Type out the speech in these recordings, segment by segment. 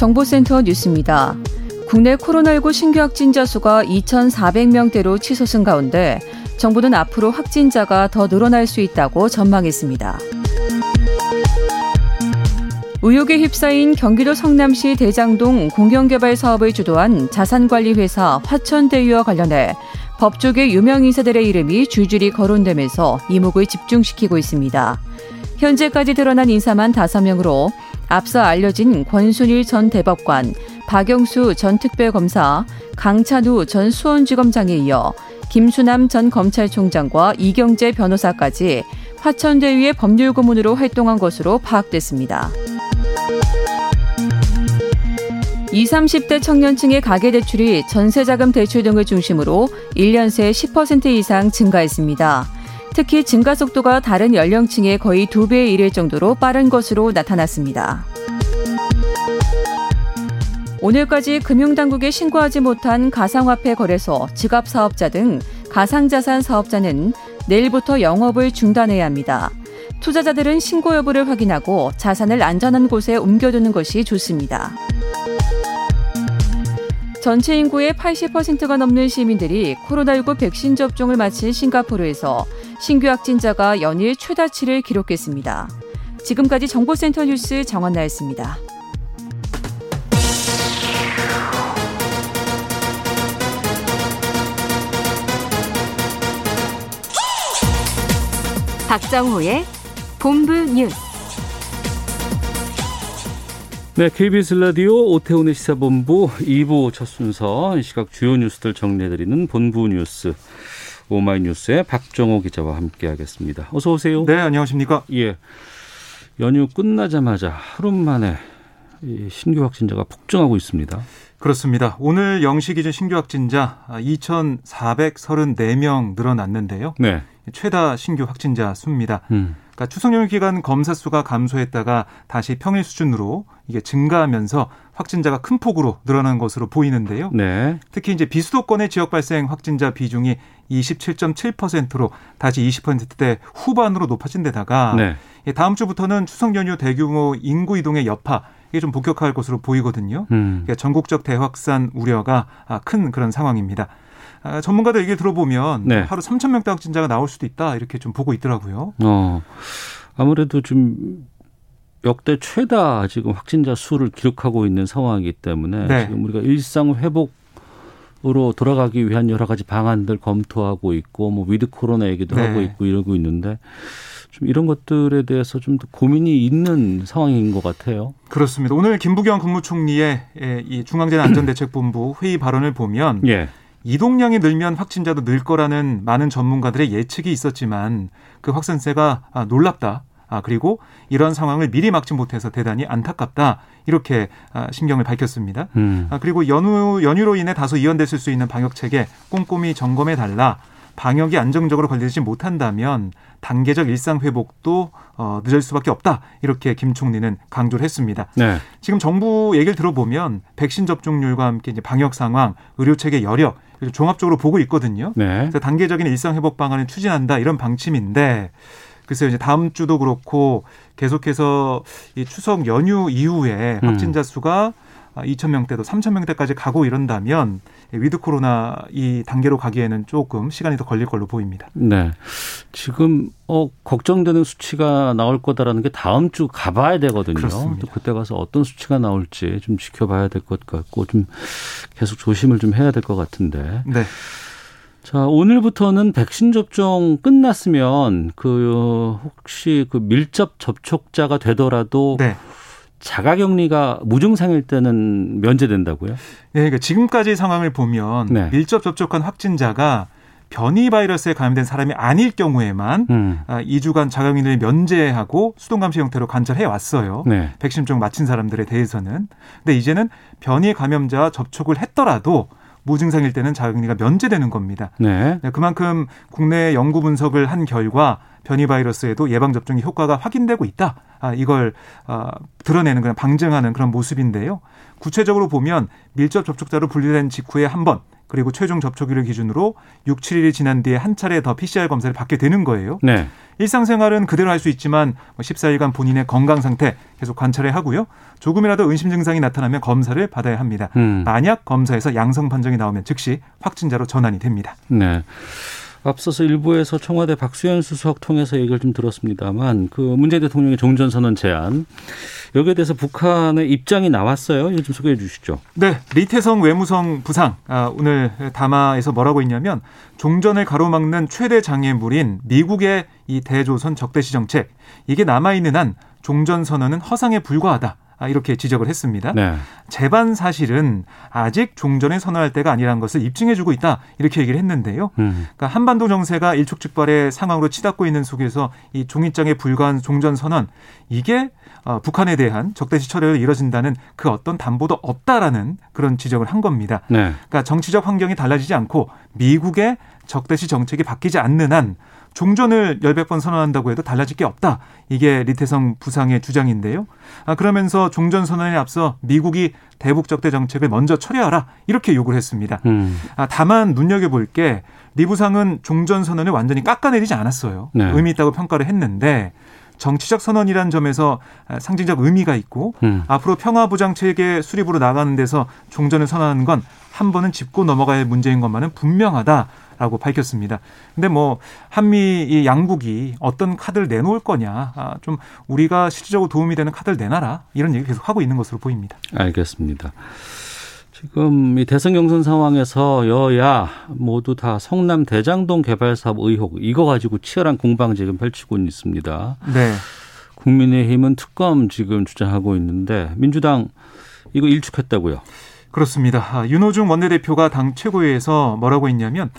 정보센터 뉴스입니다. 국내 코로나19 신규 확진자 수가 2,400명대로 치솟은 가운데 정부는 앞으로 확진자가 더 늘어날 수 있다고 전망했습니다. 의혹에 휩싸인 경기도 성남시 대장동 공영개발 사업을 주도한 자산관리회사 화천대유와 관련해 법조계 유명 인사들의 이름이 줄줄이 거론되면서 이목을 집중시키고 있습니다. 현재까지 드러난 인사만 5명으로 앞서 알려진 권순일 전 대법관, 박영수 전 특별검사, 강찬우 전 수원지검장에 이어 김수남 전 검찰총장과 이경재 변호사까지 화천대유의 법률 고문으로 활동한 것으로 파악됐습니다. 20, 30대 청년층의 가계대출이 전세자금 대출 등을 중심으로 1년 새 10% 이상 증가했습니다. 특히 증가 속도가 다른 연령층의 거의 2배에 이를 정도로 빠른 것으로 나타났습니다. 오늘까지 금융당국에 신고하지 못한 가상화폐 거래소, 지갑 사업자 등 가상자산 사업자는 내일부터 영업을 중단해야 합니다. 투자자들은 신고 여부를 확인하고 자산을 안전한 곳에 옮겨두는 것이 좋습니다. 전체 인구의 80%가 넘는 시민들이 코로나19 백신 접종을 마친 싱가포르에서 신규 확진자가 연일 최다치를 기록했습니다. 지금까지 정보센터 뉴스 정원나였습니다. 박정호의 본부 뉴스. 네, KBS 라디오 오태훈의 시사본부 2부 첫 순서 이 시각 주요 뉴스들 정리해드리는 본부 뉴스 오마이뉴스의 박정호 기자와 함께하겠습니다. 어서 오세요. 네, 안녕하십니까? 예, 연휴 끝나자마자 하루 만에 신규 확진자가 폭증하고 있습니다. 그렇습니다. 오늘 0시 기준 신규 확진자 2,434명 늘어났는데요. 네. 최다 신규 확진자 수입니다. 음. 그러니까 추석 연휴 기간 검사 수가 감소했다가 다시 평일 수준으로 이게 증가하면서 확진자가 큰 폭으로 늘어난 것으로 보이는데요. 네. 특히 이제 비수도권의 지역 발생 확진자 비중이 27.7%로 다시 20%대 후반으로 높아진 데다가 네. 다음 주부터는 추석 연휴 대규모 인구 이동의 여파 이게 좀 본격화할 것으로 보이거든요. 음. 그러니까 전국적 대확산 우려가 큰 그런 상황입니다. 아, 전문가들 얘기 들어보면 네. 하루 3천 명대 확진자가 나올 수도 있다 이렇게 좀 보고 있더라고요. 어, 아무래도 좀 역대 최다 지금 확진자 수를 기록하고 있는 상황이기 때문에 네. 지금 우리가 일상 회복 으로 돌아가기 위한 여러 가지 방안들 검토하고 있고 뭐 위드 코로나 얘기도 네. 하고 있고 이러고 있는데 좀 이런 것들에 대해서 좀 더 고민이 있는 상황인 것 같아요. 그렇습니다. 오늘 김부겸 국무총리의 예, 이 중앙재난안전대책본부 회의 발언을 보면 예. 이동량이 늘면 확진자도 늘 거라는 많은 전문가들의 예측이 있었지만 그 확산세가 아, 놀랍다. 아, 그리고 이런 상황을 미리 막지 못해서 대단히 안타깝다. 이렇게 아, 신경을 밝혔습니다. 음. 아, 그리고 연휴, 연휴로 인해 다소 이연됐을 수 있는 방역 체계 꼼꼼히 점검해 달라. 방역이 안정적으로 관리되지 못한다면 단계적 일상 회복도 어, 늦을 수밖에 없다. 이렇게 김 총리는 강조를 했습니다. 네. 지금 정부 얘기를 들어보면 백신 접종률과 함께 이제 방역 상황, 의료 체계 여력 종합적으로 보고 있거든요. 네. 그래서 단계적인 일상 회복 방안을 추진한다 이런 방침인데 글쎄요 이제 다음 주도 그렇고 계속해서 이 추석 연휴 이후에 음. 확진자 수가 2천 명대도 3천 명대까지 가고 이런다면 위드 코로나 이 단계로 가기에는 조금 시간이 더 걸릴 걸로 보입니다. 네. 지금 어 걱정되는 수치가 나올 거다라는 게 다음 주 가봐야 되거든요. 그렇습니다. 또 그때 가서 어떤 수치가 나올지 좀 지켜봐야 될 것 같고 좀 계속 조심을 좀 해야 될 것 같은데. 네. 자, 오늘부터는 백신 접종 끝났으면 그 혹시 그 밀접 접촉자가 되더라도 네. 자가 격리가 무증상일 때는 면제된다고요? 네, 그러니까 지금까지 상황을 보면 네. 밀접 접촉한 확진자가 변이 바이러스에 감염된 사람이 아닐 경우에만 음. 아, 2주간 자가격리를 면제하고 수동 감시 형태로 관찰해 왔어요. 네. 백신 좀 맞힌 사람들에 대해서는. 근데 이제는 변이 감염자와 접촉을 했더라도 무증상일 때는 자가격리가 면제되는 겁니다. 네. 네, 그만큼 국내 연구 분석을 한 결과 변이 바이러스에도 예방 접종의 효과가 확인되고 있다. 아, 이걸 아, 드러내는 그런 방증하는 그런 모습인데요. 구체적으로 보면 밀접 접촉자로 분류된 직후에 한 번, 그리고 최종 접촉일을 기준으로 6, 7일이 지난 뒤에 한 차례 더 PCR 검사를 받게 되는 거예요. 네. 일상생활은 그대로 할 수 있지만 14일간 본인의 건강 상태 계속 관찰해 하고요. 조금이라도 의심 증상이 나타나면 검사를 받아야 합니다. 음. 만약 검사에서 양성 판정이 나오면 즉시 확진자로 전환이 됩니다. 네. 앞서서 일부에서 청와대 박수현 수석 통해서 얘기를 좀 들었습니다만 그 문재인 대통령의 종전 선언 제안 여기에 대해서 북한의 입장이 나왔어요. 이거 좀 소개해 주시죠. 네, 리태성 외무성 부상 아, 오늘 담화에서 뭐라고 했냐면 종전을 가로막는 최대 장애물인 미국의 이 대조선 적대시 정책 이게 남아 있는 한 종전 선언은 허상에 불과하다. 아, 이렇게 지적을 했습니다. 네. 재반 사실은 아직 종전을 선언할 때가 아니라는 것을 입증해주고 있다 이렇게 얘기를 했는데요. 음. 그러니까 한반도 정세가 일촉즉발의 상황으로 치닫고 있는 속에서 이 종이장에 불과한 종전 선언 이게 어, 북한에 대한 적대시 처리가 이뤄진다는 그 어떤 담보도 없다라는 그런 지적을 한 겁니다. 네. 그러니까 정치적 환경이 달라지지 않고 미국의 적대시 정책이 바뀌지 않는 한 종전을 열백 번 선언한다고 해도 달라질 게 없다. 이게 리태성 부상의 주장인데요. 아, 그러면서 종전 선언에 앞서 미국이 대북 적대 정책을 먼저 처리하라 이렇게 요구를 했습니다. 음. 아, 다만 눈여겨볼 게 리 부상은 종전 선언을 완전히 깎아내리지 않았어요. 네. 의미 있다고 평가를 했는데 정치적 선언이라는 점에서 아, 상징적 의미가 있고 음. 앞으로 평화보장 체계 수립으로 나가는 데서 종전을 선언하는 건 한 번은 짚고 넘어가야 할 문제인 것만은 분명하다라고 밝혔습니다. 근데 뭐 한미 이 양국이 어떤 카드를 내놓을 거냐, 아, 좀 우리가 실질적으로 도움이 되는 카드를 내놔라 이런 얘기 계속 하고 있는 것으로 보입니다. 알겠습니다. 지금 이 대선 경선 상황에서 여야 모두 다 성남 대장동 개발 사업 의혹 이거 가지고 치열한 공방 지금 펼치고 있습니다. 네. 국민의힘은 특검 지금 주장하고 있는데 민주당 이거 일축했다고요. 그렇습니다. 아, 윤호중 원내대표가 당 최고위에서 뭐라고 했냐면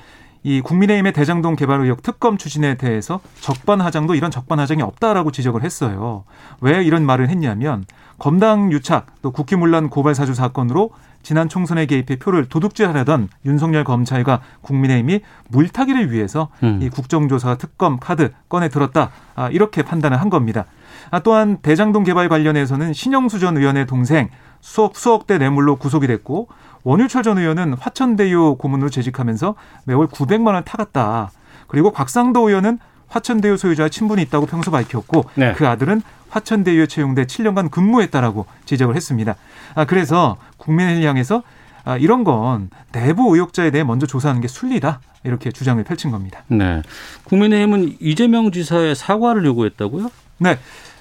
이 국민의힘의 대장동 개발 의혹 특검 추진에 대해서 적반하장도 이런 적반하장이 없다라고 지적을 했어요. 왜 이런 말을 했냐면 검당 유착 또 국기문란 고발 사주 사건으로 지난 총선에 개입해 표를 도둑질하려던 윤석열 검찰과 국민의힘이 물타기를 위해서 음. 이 국정조사 특검 카드 꺼내 들었다 아, 이렇게 판단을 한 겁니다. 아, 또한 대장동 개발 관련해서는 신영수 전 의원의 동생 수억 수억대 뇌물로 구속이 됐고 원유철 전 의원은 화천대유 고문으로 재직하면서 매월 900만 원 타갔다. 그리고 곽상도 의원은 화천대유 소유자와 친분이 있다고 평소 밝혔고 네. 그 아들은 화천대유에 채용돼 7년간 근무했다라고 지적을 했습니다. 아, 그래서 국민을 향해서 아, 이런 건 내부 의혹자에 대해 먼저 조사하는 게 순리다 이렇게 주장을 펼친 겁니다. 네. 국민의힘은 이재명 지사의 사과를 요구했다고요? 네.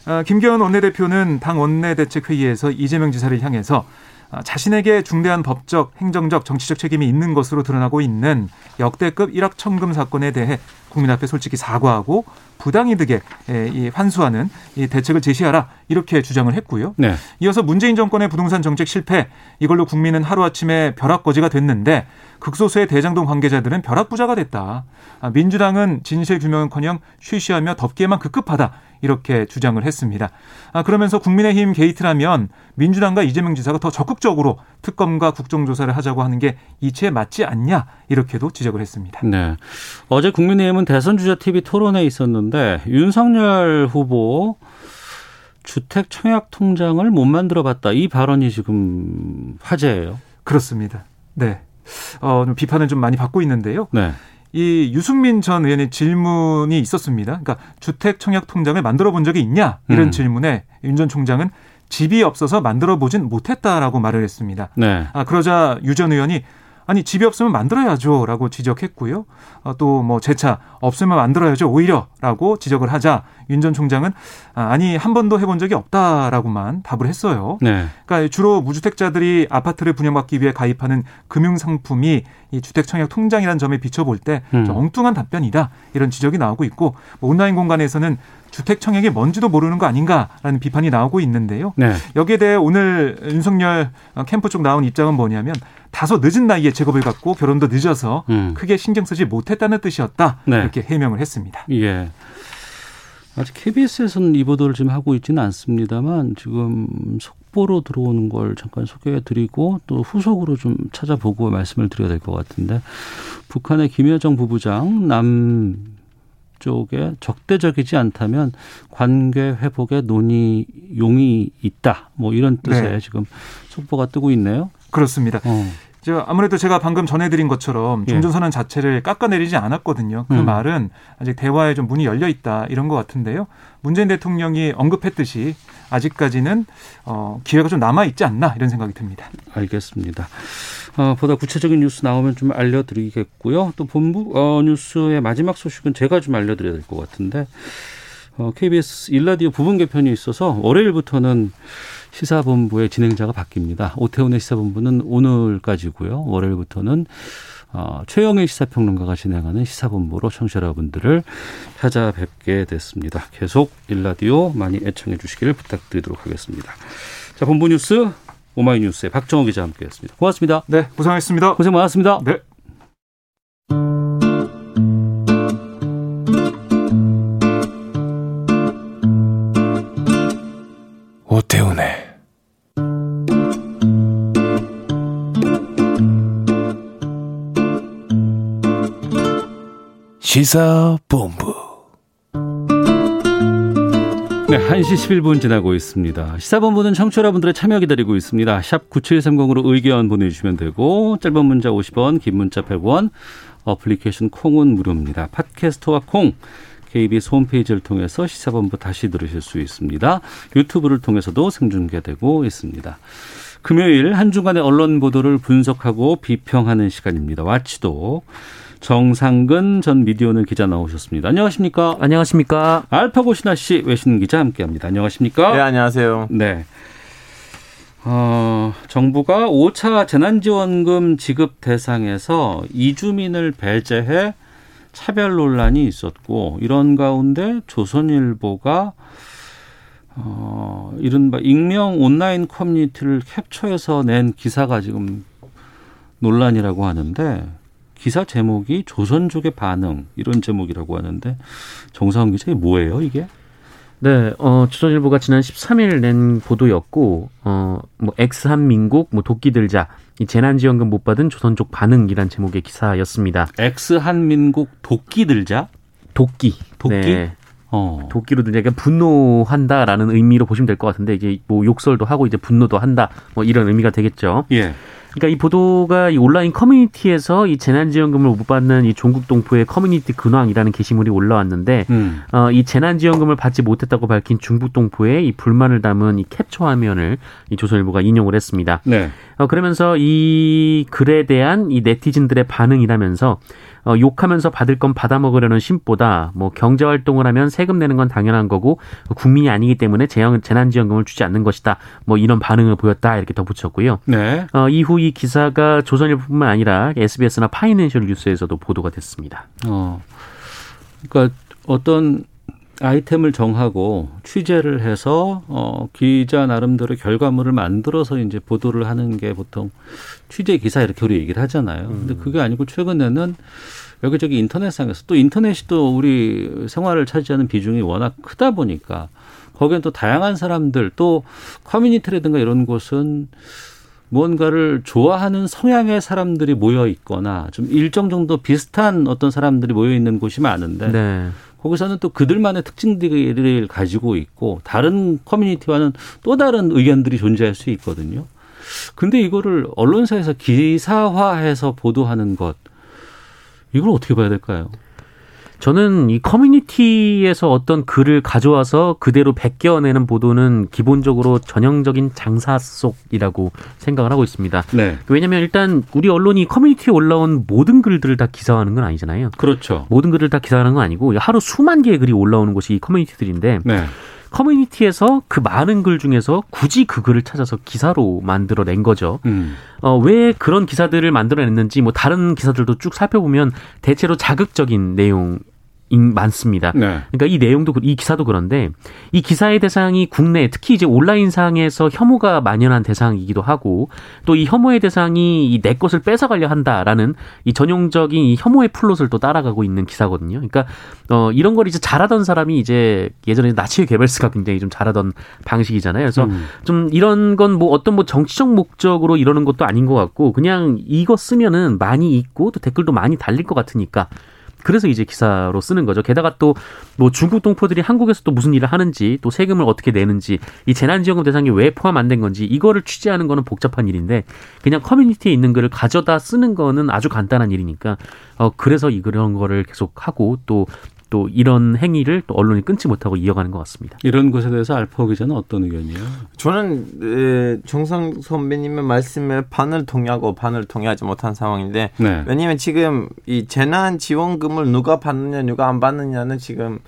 아, 김기현 원내대표는 당 원내대책회의에서 이재명 지사를 향해서 아, 자신에게 중대한 법적, 행정적, 정치적 책임이 있는 것으로 드러나고 있는 역대급 1억 천금 사건에 대해 국민 앞에 솔직히 사과하고 부당이득에 환수하는 이 대책을 제시하라 이렇게 주장을 했고요. 네. 이어서 문재인 정권의 부동산 정책 실패 이걸로 국민은 하루아침에 벼락거지가 됐는데 극소수의 대장동 관계자들은 벼락부자가 됐다. 아, 민주당은 진실 규명은커녕 쉬쉬하며 덮기에만 급급하다 이렇게 주장을 했습니다. 아, 그러면서 국민의힘 게이트라면 민주당과 이재명 지사가 더 적극적으로 특검과 국정조사를 하자고 하는 게 이치에 맞지 않냐 이렇게도 지적을 했습니다. 네. 어제 국민의힘은 대선 주자 TV 토론회 있었는데 윤석열 후보 주택 청약 통장을 못 만들어 봤다. 이 발언이 지금 화제예요. 그렇습니다. 네. 어, 좀 비판을 좀 많이 받고 있는데요. 네. 이 유승민 전 의원의 질문이 있었습니다. 그러니까 주택 청약 통장을 만들어 본 적이 있냐 이런 음. 질문에 윤 전 총장은 집이 없어서 만들어 보진 못했다라고 말을 했습니다. 네. 아 그러자 유 전 의원이 아니 집이 없으면 만들어야죠라고 지적했고요. 어, 또뭐 재차 없으면 만들어야죠. 오히려라고 지적을 하자 윤 전 총장은 아, 아니 한 번도 해본 적이 없다라고만 답을 했어요. 네. 그러니까 주로 무주택자들이 아파트를 분양받기 위해 가입하는 금융 상품이 이 주택 청약 통장이라는 점에 비춰볼 때 음. 좀 엉뚱한 답변이다 이런 지적이 나오고 있고 뭐 온라인 공간에서는 주택 청약이 뭔지도 모르는 거 아닌가라는 비판이 나오고 있는데요. 네. 여기에 대해 오늘 윤석열 캠프 쪽 나온 입장은 뭐냐면 다소 늦은 나이에 직업을 갖고 결혼도 늦어서 음. 크게 신경 쓰지 못했다는 뜻이었다 네. 이렇게 해명을 했습니다. 예. 아직 KBS에서는 이 보도를 지금 하고 있지는 않습니다만 지금 속보로 들어오는 걸 잠깐 소개해드리고 또 후속으로 좀 찾아보고 말씀을 드려야 될 것 같은데 북한의 김여정 부부장 남 쪽에 적대적이지 않다면 관계 회복에 논의 용이 있다. 뭐 이런 뜻의 네. 지금 속보가 뜨고 있네요. 그렇습니다. 어. 저 아무래도 제가 방금 전해드린 것처럼 예. 종전선언 자체를 깎아내리지 않았거든요. 그 음. 말은 아직 대화에 좀 문이 열려 있다 이런 것 같은데요. 문재인 대통령이 언급했듯이 아직까지는 어, 기회가 좀 남아 있지 않나 이런 생각이 듭니다. 알겠습니다. 어, 보다 구체적인 뉴스 나오면 좀 알려드리겠고요. 또 본부 어, 뉴스의 마지막 소식은 제가 좀 알려드려야 될 것 같은데 어, KBS 일라디오 부분 개편이 있어서 월요일부터는 시사본부의 진행자가 바뀝니다. 오태훈의 시사본부는 오늘까지고요. 월요일부터는 어, 최영일 시사평론가가 진행하는 시사본부로 청취자 여러분들을 찾아뵙게 됐습니다. 계속 일라디오 많이 애청해 주시기를 부탁드리도록 하겠습니다. 자, 본부 뉴스 오마이뉴스의 박정호 기자 함께했습니다. 고맙습니다. 네, 고생하셨습니다. 고생 많았습니다. 네. 시사본부 네, 1시 11분 지나고 있습니다. 시사본부는 청취자 여러분들의 참여 기다리고 있습니다. 샵 9730으로 의견 보내주시면 되고 짧은 문자 50원, 긴 문자 100원, 어플리케이션 콩은 무료입니다. 팟캐스트와 콩, KBS 홈페이지를 통해서 시사본부 다시 들으실 수 있습니다. 유튜브를 통해서도 생중계되고 있습니다. 금요일 한 주간의 언론 보도를 분석하고 비평하는 시간입니다. 와치도 정상근 전 미디어는 기자 나오셨습니다. 안녕하십니까? 안녕하십니까. 알파고 신하 씨 외신 기자 함께합니다. 안녕하십니까? 네, 안녕하세요. 네. 어, 정부가 5차 재난지원금 지급 대상에서 이주민을 배제해 차별 논란이 있었고 이런 가운데 조선일보가 어, 이른바 익명 온라인 커뮤니티를 캡처해서 낸 기사가 지금 논란이라고 하는데 기사 제목이 조선족의 반응 이런 제목이라고 하는데 정상훈 기자 이게 뭐예요 이게? 네, 어, 조선일보가 지난 13일 낸 보도였고, 어, 뭐, 엑스한민국, 뭐, 도끼 들자, 이 재난지원금 못 받은 조선족 반응이란 제목의 기사였습니다. 엑스 한민국 도끼 들자 도끼. 도끼? 네, 어. 도끼로 들자. 그러니까 분노한다라는 의미로 보시면 될 것 같은데, 이게 뭐, 욕설도 하고 이제 분노도 한다, 뭐, 이런 의미가 되겠죠. 예. 그러니까 이 보도가 이 온라인 커뮤니티에서 이 재난지원금을 못 받는 이 중국 동포의 커뮤니티 근황이라는 게시물이 올라왔는데, 음. 어, 이 재난지원금을 받지 못했다고 밝힌 중국 동포의 이 불만을 담은 이 캡처 화면을 이 조선일보가 인용을 했습니다. 네. 어, 그러면서 이 글에 대한 이 네티즌들의 반응이라면서 어, 욕하면서 받을 건 받아 먹으려는 심보다 뭐 경제 활동을 하면 세금 내는 건 당연한 거고 국민이 아니기 때문에 재난, 재난지원금을 주지 않는 것이다. 뭐 이런 반응을 보였다 이렇게 덧붙였고요. 네. 어, 이후 이 기사가 조선일보뿐만 아니라 SBS나 파이낸셜 뉴스에서도 보도가 됐습니다. 어. 그러니까 어떤 아이템을 정하고 취재를 해서 어 기자 나름대로 결과물을 만들어서 이제 보도를 하는 게 보통 취재 기사 이렇게 우리 얘기를 하잖아요. 근데 그게 아니고 최근에는 여기저기 인터넷상에서 또 인터넷이 또 우리 생활을 차지하는 비중이 워낙 크다 보니까 거기엔 또 다양한 사람들 또 커뮤니티라든가 이런 곳은 무언가를 좋아하는 성향의 사람들이 모여 있거나 좀 일정 정도 비슷한 어떤 사람들이 모여 있는 곳이 많은데 네. 거기서는 또 그들만의 특징들을 가지고 있고 다른 커뮤니티와는 또 다른 의견들이 존재할 수 있거든요. 근데 이거를 언론사에서 기사화해서 보도하는 것 이걸 어떻게 봐야 될까요? 저는 이 커뮤니티에서 어떤 글을 가져와서 그대로 베껴내는 보도는 기본적으로 전형적인 장사 속이라고 생각을 하고 있습니다. 네. 왜냐하면 일단 우리 언론이 커뮤니티에 올라온 모든 글들을 다 기사화하는 건 아니잖아요. 그렇죠. 모든 글을 다 기사화하는 건 아니고 하루 수만 개의 글이 올라오는 곳이 이 커뮤니티들인데 네. 커뮤니티에서 그 많은 글 중에서 굳이 그 글을 찾아서 기사로 만들어낸 거죠. 음. 어, 왜 그런 기사들을 만들어냈는지 뭐 다른 기사들도 쭉 살펴보면 대체로 자극적인 내용 많습니다. 네. 그러니까 이 내용도 이 기사도 그런데 이 기사의 대상이 국내 특히 이제 온라인상에서 혐오가 만연한 대상이기도 하고 또 이 혐오의 대상이 이 내 것을 뺏어가려 한다라는 이 전형적인 이 혐오의 플롯을 또 따라가고 있는 기사거든요. 그러니까 어 이런 걸 이제 잘하던 사람이 이제 예전에 나치의 괴벨스가 굉장히 좀 잘하던 방식이잖아요. 그래서 음. 좀 이런 건 뭐 어떤 뭐 정치적 목적으로 이러는 것도 아닌 것 같고 그냥 이거 쓰면은 많이 읽고 또 댓글도 많이 달릴 것 같으니까 그래서 이제 기사로 쓰는 거죠. 게다가 또 뭐 중국 동포들이 한국에서 또 무슨 일을 하는지 또 세금을 어떻게 내는지 이 재난지원금 대상이 왜 포함 안 된 건지 이거를 취재하는 거는 복잡한 일인데 그냥 커뮤니티에 있는 글을 가져다 쓰는 거는 아주 간단한 일이니까 어 그래서 이 그런 거를 계속 하고 또 또 이런 행위를 또 언론이 끊지 못하고 이어가는 것 같습니다. 이런 것에 대해서 알파 기자는 어떤 의견이에요? 저는 에, 정상 선배님의 말씀에 반을 동의하고 반을 동의하지 못한 상황인데 네. 왜냐하면 지금 이 재난 지원금을 누가 받느냐 누가 안 받느냐는 지금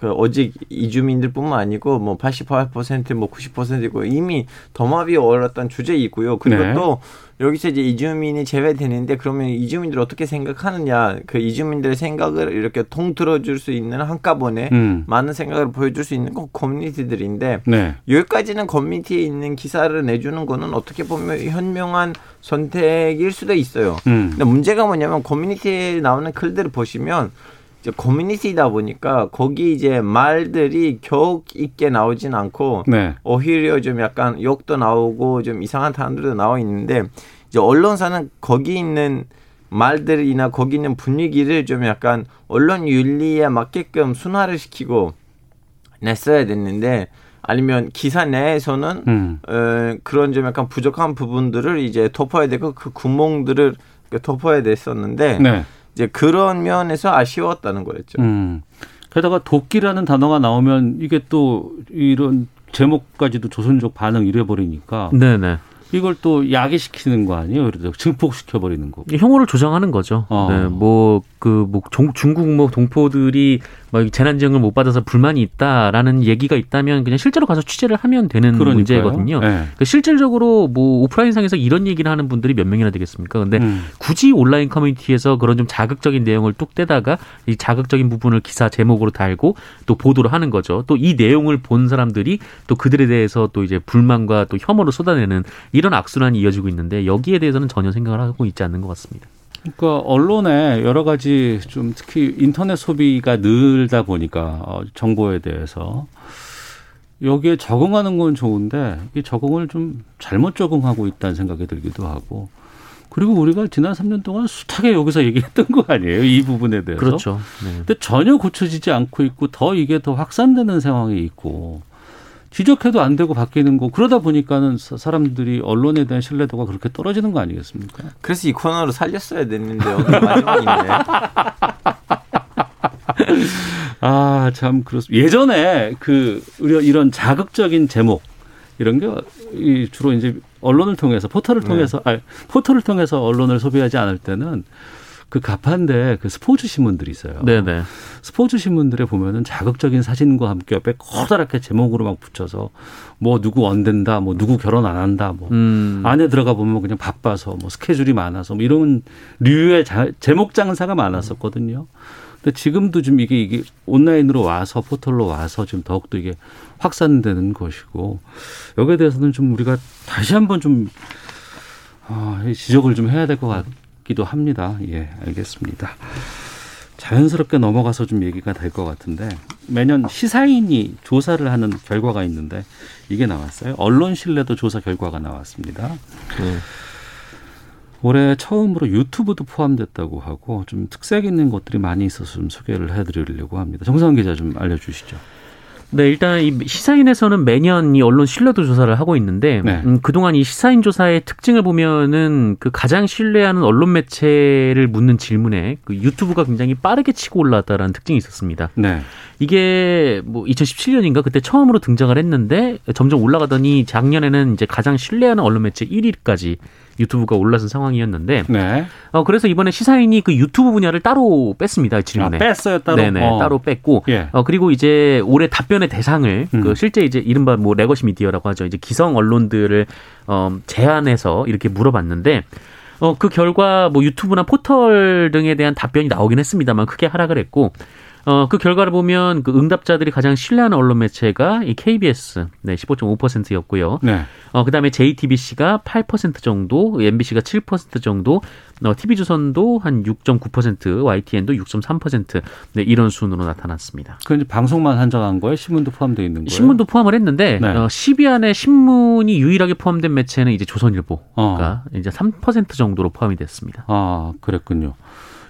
그 오직 이주민들뿐만 아니고 뭐 88%뭐 90%이고 이미 더마비 올랐던 주제이고요. 그리고 네. 또 여기서 이제 이주민이 제외되는데 그러면 이주민들 어떻게 생각하느냐 그 이주민들의 생각을 이렇게 통틀어 줄 수 있는 한꺼번에 음. 많은 생각을 보여줄 수 있는 건 커뮤니티들인데 네. 여기까지는 커뮤니티에 있는 기사를 내주는 거는 어떻게 보면 현명한 선택일 수도 있어요. 음. 근데 문제가 뭐냐면 커뮤니티에 나오는 글들을 보시면 이제 커뮤니티다 보니까 거기 이제 말들이 격 있게 나오진 않고 네. 오히려 좀 약간 욕도 나오고 좀 이상한 단어도 나와 있는데 이제 언론사는 거기 있는 말들이나 거기 있는 분위기를 좀 약간 언론 윤리에 맞게끔 순화를 시키고 냈어야 됐는데 아니면 기사 내에서는 음. 어, 그런 좀 약간 부족한 부분들을 이제 덮어야 되고 그 구멍들을 덮어야 됐었는데 네. 이제 그런 면에서 아쉬웠다는 거였죠. 음. 게다가 도끼라는 단어가 나오면 이게 또 이런 제목까지도 조선족 반응 이래 버리니까 네네. 이걸 또 야기시키는 거 아니에요? 그래도 증폭시켜 버리는 거고. 혐오를 조장하는 거죠. 어. 네, 뭐, 그, 뭐, 종- 중국 뭐 동포들이 뭐 재난 지원을 못 받아서 불만이 있다라는 얘기가 있다면 그냥 실제로 가서 취재를 하면 되는 그러니까요. 문제거든요. 네. 그 실질적으로 뭐 오프라인상에서 이런 얘기를 하는 분들이 몇 명이나 되겠습니까? 근데 음. 굳이 온라인 커뮤니티에서 그런 좀 자극적인 내용을 뚝 떼다가 이 자극적인 부분을 기사 제목으로 달고 또 보도를 하는 거죠. 또 이 내용을 본 사람들이 또 그들에 대해서 또 이제 불만과 또 혐오를 쏟아내는 이런 악순환이 이어지고 있는데 여기에 대해서는 전혀 생각을 하고 있지 않는 것 같습니다. 그러니까 언론에 여러 가지 좀 특히 인터넷 소비가 늘다 보니까 어, 정보에 대해서 여기에 적응하는 건 좋은데 이 적응을 좀 잘못 적응하고 있다는 생각이 들기도 하고 그리고 우리가 지난 3년 동안 숱하게 여기서 얘기했던 거 아니에요 이 부분에 대해서 그렇죠. 네. 근데 전혀 고쳐지지 않고 있고 더 이게 더 확산되는 상황이 있고 지적해도 안 되고 바뀌는 거 그러다 보니까는 사- 사람들이 언론에 대한 신뢰도가 그렇게 떨어지는 거 아니겠습니까? 그래서 이 코너를 살렸어야 됐는데 여기 마지막인데 아, 참 그렇습니다. 예전에 그 이런- 자극적인 제목 이런 게이 주로 이제 언론을 통해서 포털을 네. 통해서 아 포털을 통해서 언론을 소비하지 않을 때는 그 가판대 그 스포츠 신문들이 있어요. 네네. 스포츠 신문들에 보면은 자극적인 사진과 함께 옆에 커다랗게 제목으로 막 붙여서 뭐 누구 원된다, 뭐 누구 결혼 안 한다, 뭐 음. 안에 들어가 보면 그냥 바빠서 뭐 스케줄이 많아서 뭐 이런 류의 자- 제목 장사가 많았었거든요. 근데 지금도 좀 이게 이게 온라인으로 와서 포털로 와서 좀 더욱더 이게 확산되는 것이고 여기에 대해서는 좀 우리가 다시 한번 좀 아, 이 지적을 좀 해야 될 것 같 기도 합니다. 예, 알겠습니다. 자연스럽게 넘어가서 좀 얘기가 될 것 같은데 매년 시사인이 조사를 하는 결과가 있는데 이게 나왔어요. 언론 신뢰도 조사 결과가 나왔습니다. 올해 처음으로 유튜브도 포함됐다고 하고 좀 특색 있는 것들이 많이 있어서 좀 소개를 해드리려고 합니다. 정상 기자 좀 알려주시죠. 네, 일단 이 시사인에서는 매년 이 언론 신뢰도 조사를 하고 있는데 네. 음, 그동안 이 시사인 조사의 특징을 보면은 그 가장 신뢰하는 언론 매체를 묻는 질문에 그 유튜브가 굉장히 빠르게 치고 올라왔다라는 특징이 있었습니다. 네. 이게 뭐 2017년인가 그때 처음으로 등장을 했는데 점점 올라가더니 작년에는 이제 가장 신뢰하는 언론 매체 1위까지 유튜브가 올라선 상황이었는데 네. 어 그래서 이번에 시사인이 그 유튜브 분야를 따로 뺐습니다 아, 질문에. 뺐어요, 따로. 네네 어. 따로 뺐고 예. 어 그리고 이제 올해 답변의 대상을 음. 그 실제 이제 이른바 뭐 legacy 미디어라고 하죠 이제 기성 언론들을 어 제한해서 이렇게 물어봤는데 어 그 결과 뭐 유튜브나 포털 등에 대한 답변이 나오긴 했습니다만 크게 하락을 했고 어 그 결과를 보면 그 응답자들이 가장 신뢰하는 언론 매체가 이 KBS 네 15.5%였고요. 네. 어 그다음에 JTBC가 8% 정도, MBC가 7% 정도, 어 TV조선도 한 6.9%, YTN도 6.3% 네, 이런 순으로 나타났습니다. 그 이제 방송만 한정한 거예요? 신문도 포함되어 있는 거예요? 신문도 포함을 했는데 네. 어, 10위 안에 신문이 유일하게 포함된 매체는 이제 조선일보가 어. 이제 3% 정도로 포함이 됐습니다. 아, 그랬군요.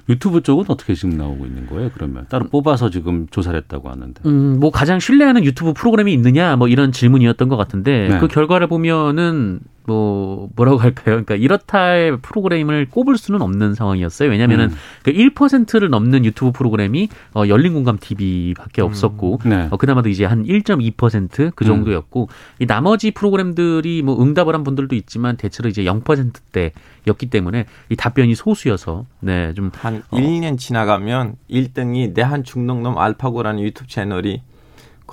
유튜브 쪽은 어떻게 지금 나오고 있는 거예요? 그러면 따로 뽑아서 지금 조사를 했다고 하는데. 음, 뭐 가장 신뢰하는 유튜브 프로그램이 있느냐 뭐 이런 질문이었던 것 같은데 네. 그 결과를 보면은 뭐 뭐라고 할까요? 그러니까 이렇다 할 프로그램을 꼽을 수는 없는 상황이었어요. 왜냐면은 음. 그 1%를 넘는 유튜브 프로그램이 어, 열린 공감 TV밖에 없었고 네. 어, 그나마도 이제 한 1.2%그 정도였고 이 나머지 프로그램들이 뭐 응답을 한 분들도 있지만 대체로 이제 0%대였기 때문에 이 답변이 소수여서 네, 좀한 1, 2년 지나가면 1등이 내한 중동놈 알파고라는 유튜브 채널이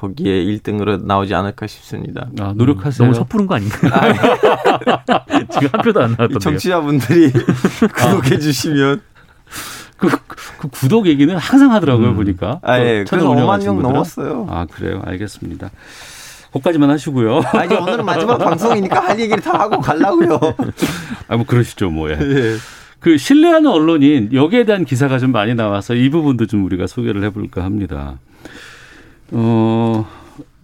거기에 1등으로 나오지 않을까 싶습니다. 아, 노력하세요. 너무 섣부른 거 아닌가요? 지금 한 표도 안이 나왔던데요. 청취자분들이 구독해 주시면 그, 그 구독 얘기는 항상 하더라고요, 보니까. 아, 예. 그래서 5만 운영하신 명. 넘었어요. 아, 그래요? 알겠습니다. 거기까지만 하시고요. 아, 이제 오늘은 마지막 방송이니까 할 얘기를 다 하고 가려고요. 아, 뭐 그러시죠, 뭐. 예. 예. 그 신뢰하는 언론인 여기에 대한 기사가 좀 많이 나와서 이 부분도 좀 우리가 소개를 해볼까 합니다. 어,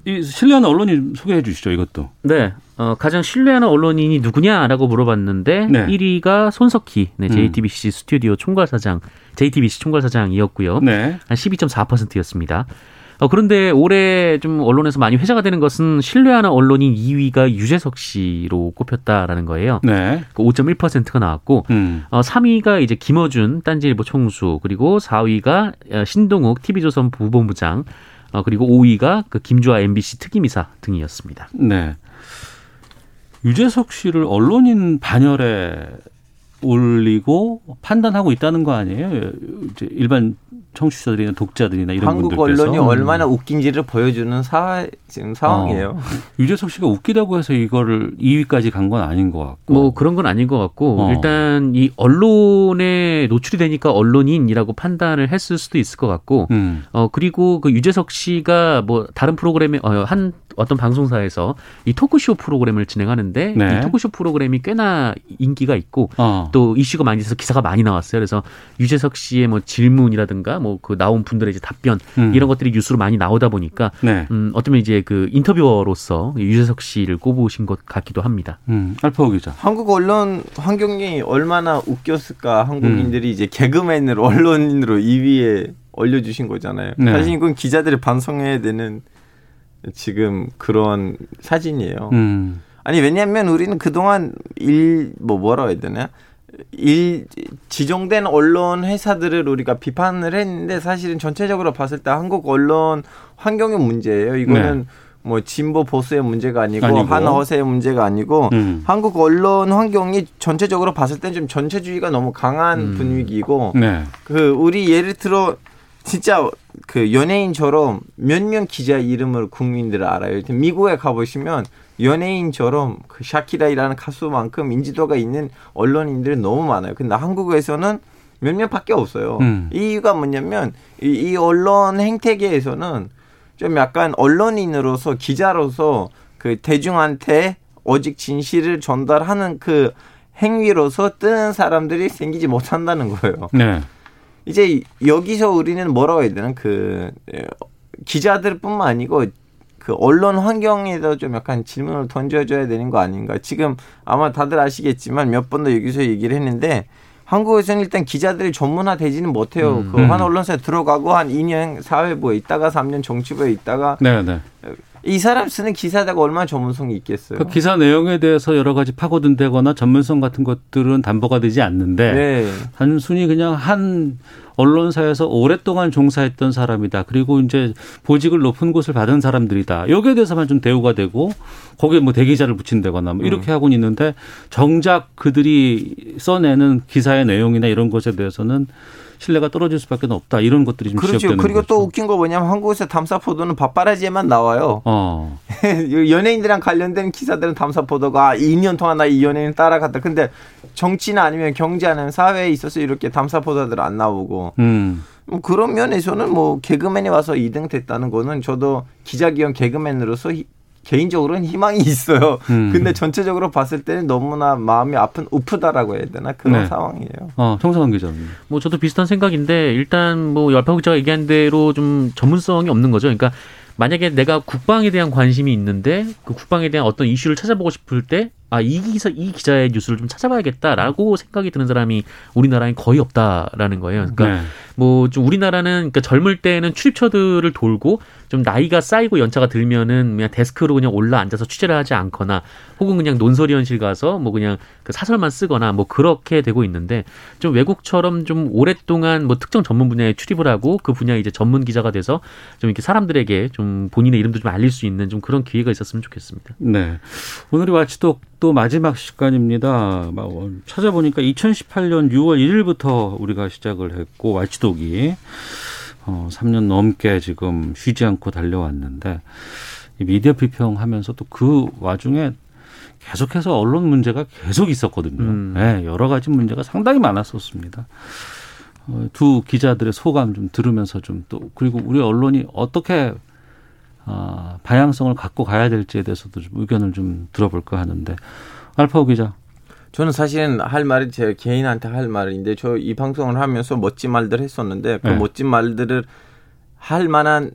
이 신뢰하는 언론인 소개해 주시죠, 이것도. 네. 어, 가장 신뢰하는 언론인이 누구냐라고 물어봤는데 네. 1위가 손석희, 네, 음. JTBC 스튜디오 총괄사장, JTBC 총괄사장이었고요. 네. 한 12.4%였습니다. 어, 그런데 올해 좀 언론에서 많이 회자가 되는 것은 신뢰하는 언론인 2위가 유재석 씨로 꼽혔다라는 거예요. 네. 그 5.1%가 나왔고 음. 어, 3위가 이제 김어준 딴지일보 총수 그리고 4위가 어, 신동욱 TV조선 부본부장 어, 그리고 5위가 그 김주아 MBC 특임이사 등이었습니다. 네. 유재석 씨를 언론인 반열에 올리고 판단하고 있다는 거 아니에요? 이제 일반 청취자들이나 독자들이나 이런 한국 분들께서 언론이 얼마나 웃긴지를 보여주는 사, 지금 상황이에요. 어. 유재석 씨가 웃기다고 해서 이거를 2위까지 간 건 아닌 것 같고. 뭐 그런 건 아닌 것 같고 어. 일단 이 언론에 노출이 되니까 언론인이라고 판단을 했을 수도 있을 것 같고 음. 어 그리고 그 유재석 씨가 뭐 다른 프로그램에 어, 한 어떤 방송사에서 이 토크쇼 프로그램을 진행하는데 네. 이 토크쇼 프로그램이 꽤나 인기가 있고 어. 또 이슈가 많이 돼서 기사가 많이 나왔어요. 그래서 유재석 씨의 뭐 질문이라든가 뭐 그 나온 분들의 이제 답변 음. 이런 것들이 뉴스로 많이 나오다 보니까 네. 음 어쩌면 이제 그 인터뷰어로서 유재석 씨를 꼽으신 것 같기도 합니다. 음. 알파오 기자. 한국 언론 환경이 얼마나 웃겼을까 음. 한국인들이 이제 개그맨으로 언론인으로 2위에 올려주신 거잖아요. 네. 사실 이건 기자들이 반성해야 되는 지금 그런 사진이에요. 음. 아니 왜냐하면 우리는 그동안 일 뭐 뭐라고 해야 되나 일 지정된 언론 회사들을 우리가 비판을 했는데 사실은 전체적으로 봤을 때 한국 언론 환경의 문제예요. 이거는 뭐 진보 보수의 문제가 아니고, 네. 아니고. 한 허세의 문제가 아니고 음. 한국 언론 환경이 전체적으로 봤을 때좀 전체주의가 너무 강한 음. 분위기고 네. 그 우리 예를 들어 진짜 그 연예인처럼 몇명 기자 이름을 국민들 알아요. 미국에 가보시면 연예인처럼 그 샤키라이라는 가수만큼 인지도가 있는 언론인들이 너무 많아요. 근데 한국에서는 몇 명밖에 없어요. 음. 이유가 뭐냐면 이, 이 언론 행태계에서는 좀 약간 언론인으로서 기자로서 그 대중한테 오직 진실을 전달하는 그 행위로서 뜨는 사람들이 생기지 못한다는 거예요. 네. 이제 여기서 우리는 뭐라고 해야 되나 그 에, 기자들뿐만 아니고 그 언론 환경에도 좀 약간 질문을 던져줘야 되는 거 아닌가. 지금 아마 다들 아시겠지만 몇 번도 여기서 얘기를 했는데 한국에서는 일단 기자들이 전문화 되지는 못해요. 음. 그한 언론사에 들어가고 한 2년 사회부에 있다가 3년 정치부에 있다가 네, 네. 이 사람 쓰는 기사다가 얼마나 전문성이 있겠어요. 그 기사 내용에 대해서 여러 가지 파고든다거나 전문성 같은 것들은 담보가 되지 않는데 네. 단순히 그냥 한 언론사에서 오랫동안 종사했던 사람이다. 그리고 이제 보직을 높은 곳을 받은 사람들이다. 여기에 대해서만 좀 대우가 되고 거기에 뭐 대기자를 붙인다거나 뭐 이렇게 하고는 있는데 정작 그들이 써내는 기사의 내용이나 이런 것에 대해서는 신뢰가 떨어질 수밖에 없다. 이런 것들이 좀 그렇죠. 그리고 거죠. 또 웃긴 거 뭐냐면 한국에서 담사 포도는 밥바라지에만 나와요. 어. 연예인들이랑 관련된 기사들은 담사 포도가 아, 2년 동안 나 이 연예인 따라갔다. 근데 정치나 아니면 경제 아니면 사회에 있어서 이렇게 담사 포도들 안 나오고 음. 뭐 그런 면에서는 뭐 개그맨이 와서 2등 됐다는 거는 저도 기자기형 개그맨으로서 히- 개인적으로는 희망이 있어요. 음. 근데 전체적으로 봤을 때는 너무나 마음이 아픈 우프다라고 해야 되나 그런 네. 상황이에요. 어, 정상환 기자님. 뭐 저도 비슷한 생각인데 일단 뭐 열파국 기자가 얘기한 대로 좀 전문성이 없는 거죠. 그러니까 만약에 내가 국방에 대한 관심이 있는데 그 국방에 대한 어떤 이슈를 찾아보고 싶을 때 아, 이 기사, 이 기자의 뉴스를 좀 찾아봐야겠다라고 생각이 드는 사람이 우리나라엔 거의 없다라는 거예요. 그러니까 네. 뭐 좀 우리나라는 그러니까 젊을 때는 출입처들을 돌고 좀 나이가 쌓이고 연차가 들면은 그냥 데스크로 그냥 올라 앉아서 취재를 하지 않거나 혹은 그냥 논설위원실 가서 뭐 그냥 그 사설만 쓰거나 뭐 그렇게 되고 있는데 좀 외국처럼 좀 오랫동안 뭐 특정 전문 분야에 출입을 하고 그 분야 이제 전문 기자가 돼서 좀 이렇게 사람들에게 좀 본인의 이름도 좀 알릴 수 있는 좀 그런 기회가 있었으면 좋겠습니다. 네. 오늘이 와치독 또 마지막 시간입니다. 막 어, 찾아보니까 2018년 6월 1일부터 우리가 시작을 했고 와치독 이 어, 3년 넘게 지금 쉬지 않고 달려왔는데 이 미디어 비평하면서 또 그 와중에 계속해서 언론 문제가 계속 있었거든요. 음. 네, 여러 가지 문제가 상당히 많았었습니다. 어, 두 기자들의 소감 좀 들으면서 좀 또 그리고 우리 언론이 어떻게 아, 방향성을 갖고 가야 될지에 대해서도 좀 의견을 좀 들어볼까 하는데 알파오 기자. 저는 사실은 할 말이 제 개인한테 할 말인데 저 이 방송을 하면서 멋진 말들 했었는데 그 네. 멋진 말들을 할 만한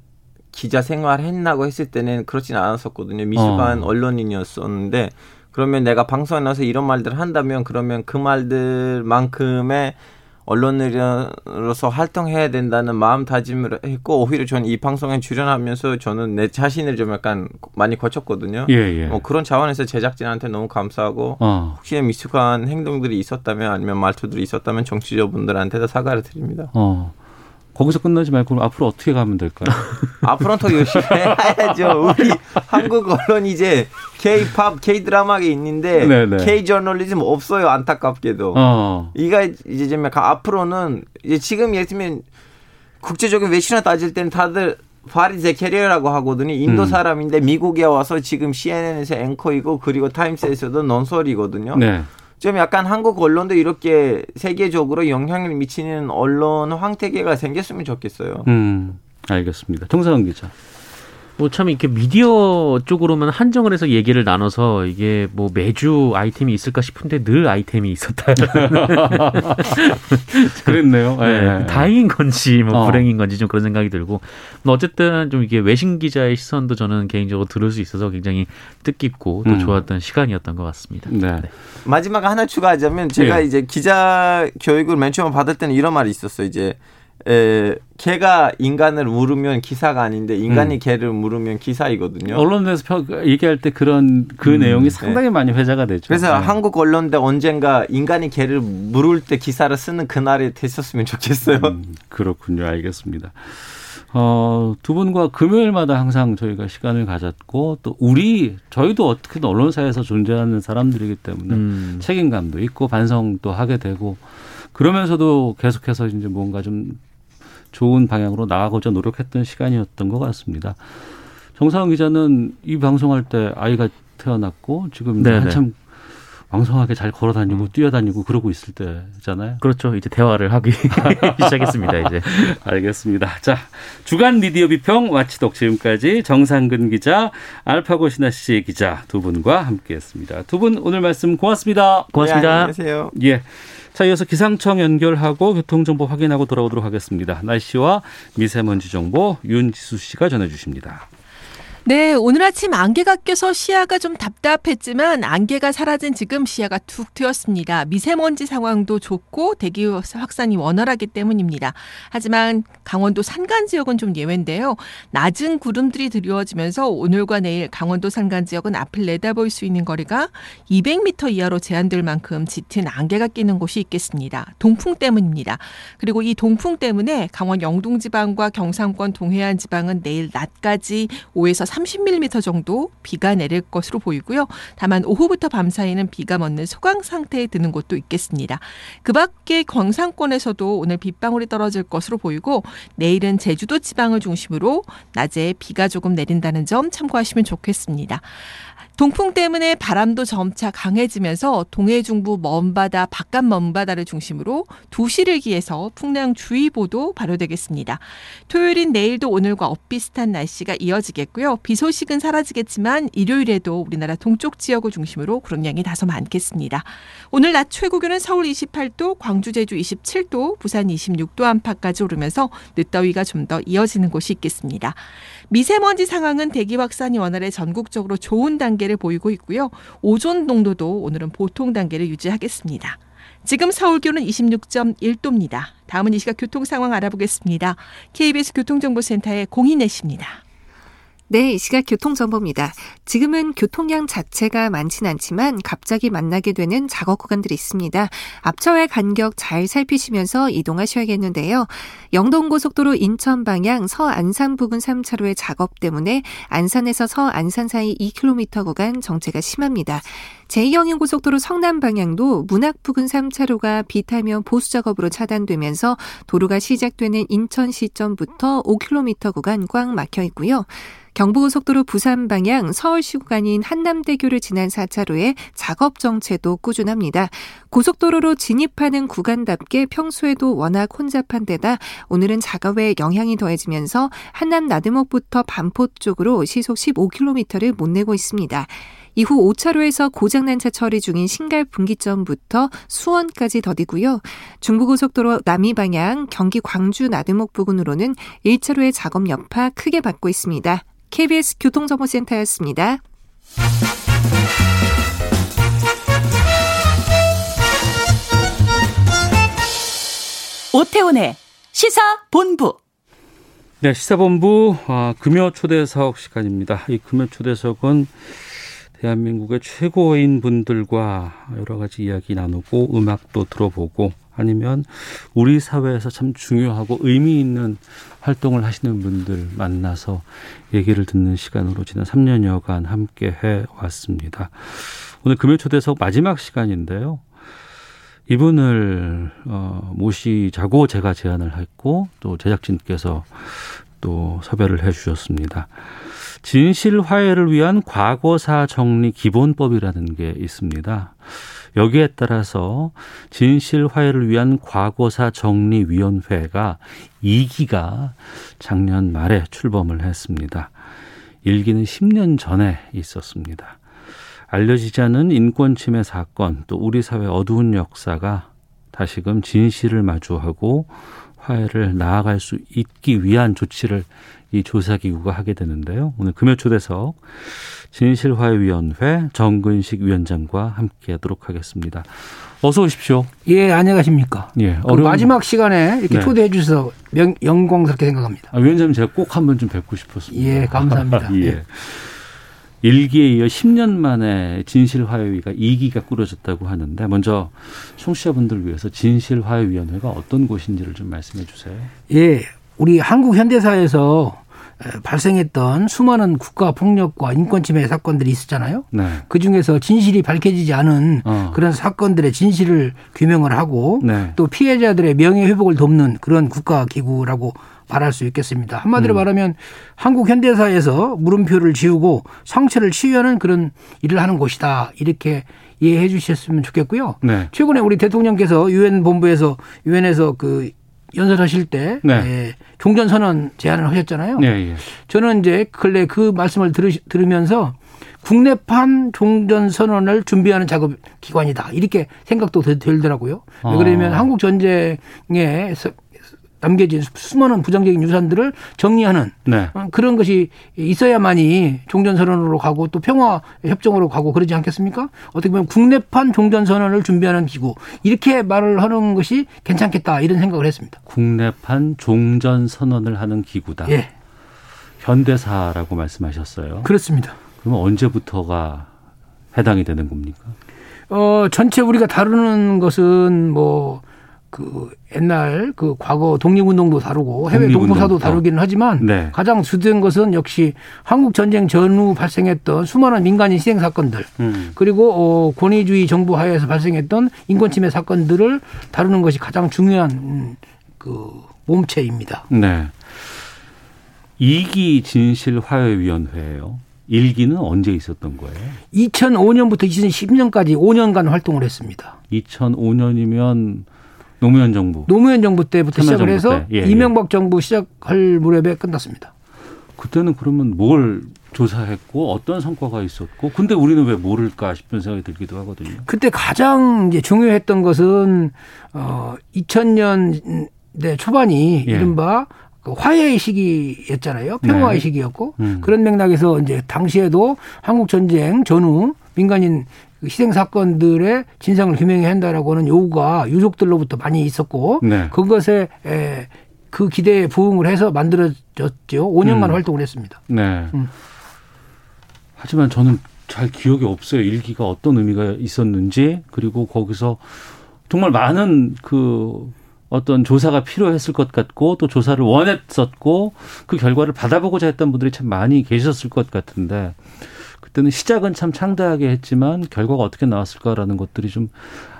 기자 생활 했나고 했을 때는 그렇진 않았었거든요. 미숙한 어. 언론인이었었는데 그러면 내가 방송에 나와서 이런 말들을 한다면 그러면 그 말들만큼의 언론으로서 활동해야 된다는 마음다짐을 했고 오히려 저는 이 방송에 출연하면서 저는 내 자신을 좀 약간 많이 거쳤거든요. 예, 예. 뭐 그런 차원에서 제작진한테 너무 감사하고 어, 혹시 미숙한 행동들이 있었다면 아니면 말투들이 있었다면 정치자분들한테도 사과를 드립니다. 어. 거기서 끝나지 말고 그럼 앞으로 어떻게 가면 될까요? 앞으로는 더 열심히 해야죠. 우리 한국 언론 이제 K-팝, K-드라마가 있는데 네네. K-저널리즘 없어요. 안타깝게도. 어. 이가 이제 좀 약간 앞으로는 이제 지금 예를 들면 국제적인 외신을 따질 때는 다들 파리드 자카리아라고 하거든요. 인도 음. 사람인데 미국에 와서 지금 CNN에서 앵커이고 그리고 타임스에서도 논설이거든요. 네. 좀 약간 한국 언론도 이렇게 세계적으로 영향을 미치는 언론 생태계가 생겼으면 좋겠어요. 음. 알겠습니다. 정상훈 기자. 뭐 참 이렇게 미디어 쪽으로만 한정을 해서 얘기를 나눠서 이게 뭐 매주 아이템이 있을까 싶은데 늘 아이템이 있었다. 그랬네요. 예, 네, 예. 다행인 건지 뭐 어. 불행인 건지 좀 그런 생각이 들고 뭐 어쨌든 좀 이게 외신 기자의 시선도 저는 개인적으로 들을 수 있어서 굉장히 뜻깊고 또 음. 좋았던 시간이었던 것 같습니다. 네. 마지막 하나 추가하자면 제가 예. 이제 기자 교육을 맨 처음 받을 때는 이런 말이 있었어요. 이제 에, 개가 인간을 물으면 기사가 아닌데 인간이 음. 개를 물으면 기사이거든요. 언론에서 펴- 얘기할 때 그런 그 내용이 상당히 많이 회자가 되죠. 음, 그래서 네. 한국 언론대 언젠가 인간이 개를 물을 때 기사를 쓰는 그날이 됐었으면 좋겠어요. 음, 그렇군요. 알겠습니다. 어, 두 분과 금요일마다 항상 저희가 시간을 가졌고 또 우리 저희도 어떻게든 언론사에서 존재하는 사람들이기 때문에 음. 책임감도 있고 반성도 하게 되고 그러면서도 계속해서 이제 뭔가 좀 좋은 방향으로 나가고자 노력했던 시간이었던 것 같습니다. 정상훈 기자는 이 방송할 때 아이가 태어났고 지금 네네. 한참 왕성하게 잘 걸어 다니고 뛰어다니고 그러고 있을 때잖아요. 그렇죠. 이제 대화를 하기 시작했습니다. 이제. 알겠습니다. 자, 주간 미디어 비평 와치독 지금까지 정상근 기자, 알파고 신하 씨 기자 두 분과 함께했습니다. 두 분 오늘 말씀 고맙습니다. 고맙습니다. 네, 안녕히 계세요. 예. 자, 이어서 기상청 연결하고 교통정보 확인하고 돌아오도록 하겠습니다. 날씨와 미세먼지 정보 윤지수 씨가 전해주십니다. 네, 오늘 아침 안개가 껴서 시야가 좀 답답했지만 안개가 사라진 지금 시야가 툭 트였습니다. 미세먼지 상황도 좋고 대기 확산이 원활하기 때문입니다. 하지만 강원도 산간 지역은 좀 예외인데요. 낮은 구름들이 드리워지면서 오늘과 내일 강원도 산간 지역은 앞을 내다볼 수 있는 거리가 200m 이하로 제한될 만큼 짙은 안개가 끼는 곳이 있겠습니다. 동풍 때문입니다. 그리고 이 동풍 때문에 강원 영동 지방과 경상권 동해안 지방은 내일 낮까지 5에서 30mm 정도 비가 내릴 것으로 보이고요. 다만 오후부터 밤 사이는 비가 멎는 소강 상태에 드는 곳도 있겠습니다. 그 밖에 경상권에서도 오늘 빗방울이 떨어질 것으로 보이고 내일은 제주도 지방을 중심으로 낮에 비가 조금 내린다는 점 참고하시면 좋겠습니다. 동풍 때문에 바람도 점차 강해지면서 동해 중부 먼바다, 바깥 먼바다를 중심으로 도시를 기해서 풍랑주의보도 발효되겠습니다. 토요일인 내일도 오늘과 엇비슷한 날씨가 이어지겠고요. 비 소식은 사라지겠지만 일요일에도 우리나라 동쪽 지역을 중심으로 구름 양이 다소 많겠습니다. 오늘 낮 최고 기온은 서울 28도, 광주 제주 27도, 부산 26도 안팎까지 오르면서 늦더위가 좀 더 이어지는 곳이 있겠습니다. 미세먼지 상황은 대기 확산이 원활해 전국적으로 좋은 단계를 보이고 있고요. 오존 농도도 오늘은 보통 단계를 유지하겠습니다. 지금 서울 기온은 26.1도입니다. 다음은 이 시각 교통 상황 알아보겠습니다. KBS 교통정보센터의 공인혜 씨입니다. 네, 이 시각 교통정보입니다. 지금은 교통량 자체가 많진 않지만 갑자기 만나게 되는 작업 구간들이 있습니다. 앞차와의 간격 잘 살피시면서 이동하셔야겠는데요. 영동고속도로 인천 방향 서안산 부근 3차로의 작업 때문에 안산에서 서안산 사이 2km 구간 정체가 심합니다. 제2영인고속도로 성남 방향도 문학 부근 3차로가 비타면 보수 작업으로 차단되면서 도로가 시작되는 인천 시점부터 5km 구간 꽉 막혀 있고요. 경부고속도로 부산 방향 서울시 구간인 한남대교를 지난 4차로에 작업 정체도 꾸준합니다. 고속도로로 진입하는 구간답게 평소에도 워낙 혼잡한 데다 오늘은 작업에 영향이 더해지면서 한남 나들목부터 반포 쪽으로 시속 15km를 못 내고 있습니다. 이후 5차로에서 고장난 차 처리 중인 신갈 분기점부터 수원까지 더디고요. 중부고속도로 남이 방향 경기 광주 나들목 부근으로는 1차로의 작업 여파 크게 받고 있습니다. KBS 교통정보센터였습니다. 오태훈의 시사본부. 네, 시사본부 아, 금요 초대석 시간입니다. 이 금요 초대석은 대한민국의 최고인 분들과 여러 가지 이야기 나누고 음악도 들어보고 아니면 우리 사회에서 참 중요하고 의미 있는 활동을 하시는 분들 만나서 얘기를 듣는 시간으로 지난 3년여간 함께 해 왔습니다. 오늘 금요 초대석 마지막 시간인데요. 이분을 어, 모시자고 제가 제안을 했고 또 제작진께서 또 섭외를 해 주셨습니다. 진실 화해를 위한 과거사 정리 기본법이라는 게 있습니다. 여기에 따라서 진실 화해를 위한 과거사 정리 위원회가 2기가 작년 말에 출범을 했습니다. 1기는 10년 전에 있었습니다. 알려지지 않은 인권 침해 사건 또 우리 사회 어두운 역사가 다시금 진실을 마주하고 화해를 나아갈 수 있기 위한 조치를 이 조사기구가 하게 되는데요. 오늘 금요 초대석 진실화해위원회 정근식 위원장과 함께 하도록 하겠습니다. 어서 오십시오. 예, 안녕하십니까. 예, 어려운... 마지막 시간에 이렇게 네. 초대해 주셔서 명, 영광스럽게 생각합니다. 아, 위원장님 제가 꼭 한번 좀 뵙고 싶었습니다. 예, 감사합니다. 예. 예. 일기에 이어 10년 만에 진실화해위가 2기가 꾸려졌다고 하는데 먼저 청취자분들 위해서 진실화해위원회가 어떤 곳인지를 좀 말씀해 주세요. 예, 우리 한국 현대사에서 발생했던 수많은 국가 폭력과 인권 침해 사건들이 있었잖아요. 네. 그 중에서 진실이 밝혀지지 않은 어. 그런 사건들의 진실을 규명을 하고 네. 또 피해자들의 명예 회복을 돕는 그런 국가 기구라고 말할 수 있겠습니다. 한마디로 음. 말하면 한국 현대사에서 물음표를 지우고 상처를 치유하는 그런 일을 하는 곳이다. 이렇게 이해해 주셨으면 좋겠고요. 네. 최근에 우리 대통령께서 유엔 본부에서 유엔에서 그 연설하실 때 네. 예, 종전 선언 제안을 하셨잖아요. 네, 예. 저는 이제 근래 그 말씀을 들으, 들으면서 국내판 종전 선언을 준비하는 작업 기관이다 이렇게 생각도 들더라고요. 아. 그러면 한국 전쟁에 남겨진 수많은 부정적인 유산들을 정리하는 네. 어, 그런 것이 있어야만이 종전선언으로 가고 또 평화 협정으로 가고 그러지 않겠습니까? 어떻게 보면 국내판 종전선언을 준비하는 기구 이렇게 말을 하는 것이 괜찮겠다 이런 생각을 했습니다. 국내판 종전선언을 하는 기구다. 예. 현대사라고 말씀하셨어요. 그렇습니다. 그러면 언제부터가 해당이 되는 겁니까? 어, 전체 우리가 다루는 것은 뭐, 그 옛날 그 과거 독립운동도 다루고 해외 독립운동. 동포사도 다루기는 하지만 네. 가장 주된 것은 역시 한국 전쟁 전후 발생했던 수많은 민간인 희생 사건들 음. 그리고 어, 권위주의 정부 하에서 발생했던 인권 침해 사건들을 다루는 것이 가장 중요한 음, 그 몸체입니다. 네. 2기 진실화해위원회예요. 1기는 언제 있었던 거예요? 2005년부터 2010년까지 5년간 활동을 했습니다. 2005년이면 노무현 정부. 노무현 정부 때부터 시작을 참여정부 해서 때. 예, 예. 이명박 정부 시작할 무렵에 끝났습니다. 그때는 그러면 뭘 조사했고 어떤 성과가 있었고 근데 우리는 왜 모를까 싶은 생각이 들기도 하거든요. 그때 가장 이제 중요했던 것은 어 2000년대 초반이 예. 이른바 그 화해의 시기였잖아요. 평화의 네. 시기였고 음. 그런 맥락에서 이제 당시에도 한국 전쟁 전후 민간인 그 희생 사건들의 진상을 규명해야 한다라고 하는 요구가 유족들로부터 많이 있었고 네. 그것에 에, 그 기대에 부응을 해서 만들어졌죠. 5년간 음. 활동을 했습니다. 네. 음. 하지만 저는 잘 기억이 없어요. 일기가 어떤 의미가 있었는지 그리고 거기서 정말 많은 그 어떤 조사가 필요했을 것 같고 또 조사를 원했었고 그 결과를 받아보고자 했던 분들이 참 많이 계셨을 것 같은데 그때는 시작은 참 창대하게 했지만 결과가 어떻게 나왔을까라는 것들이 좀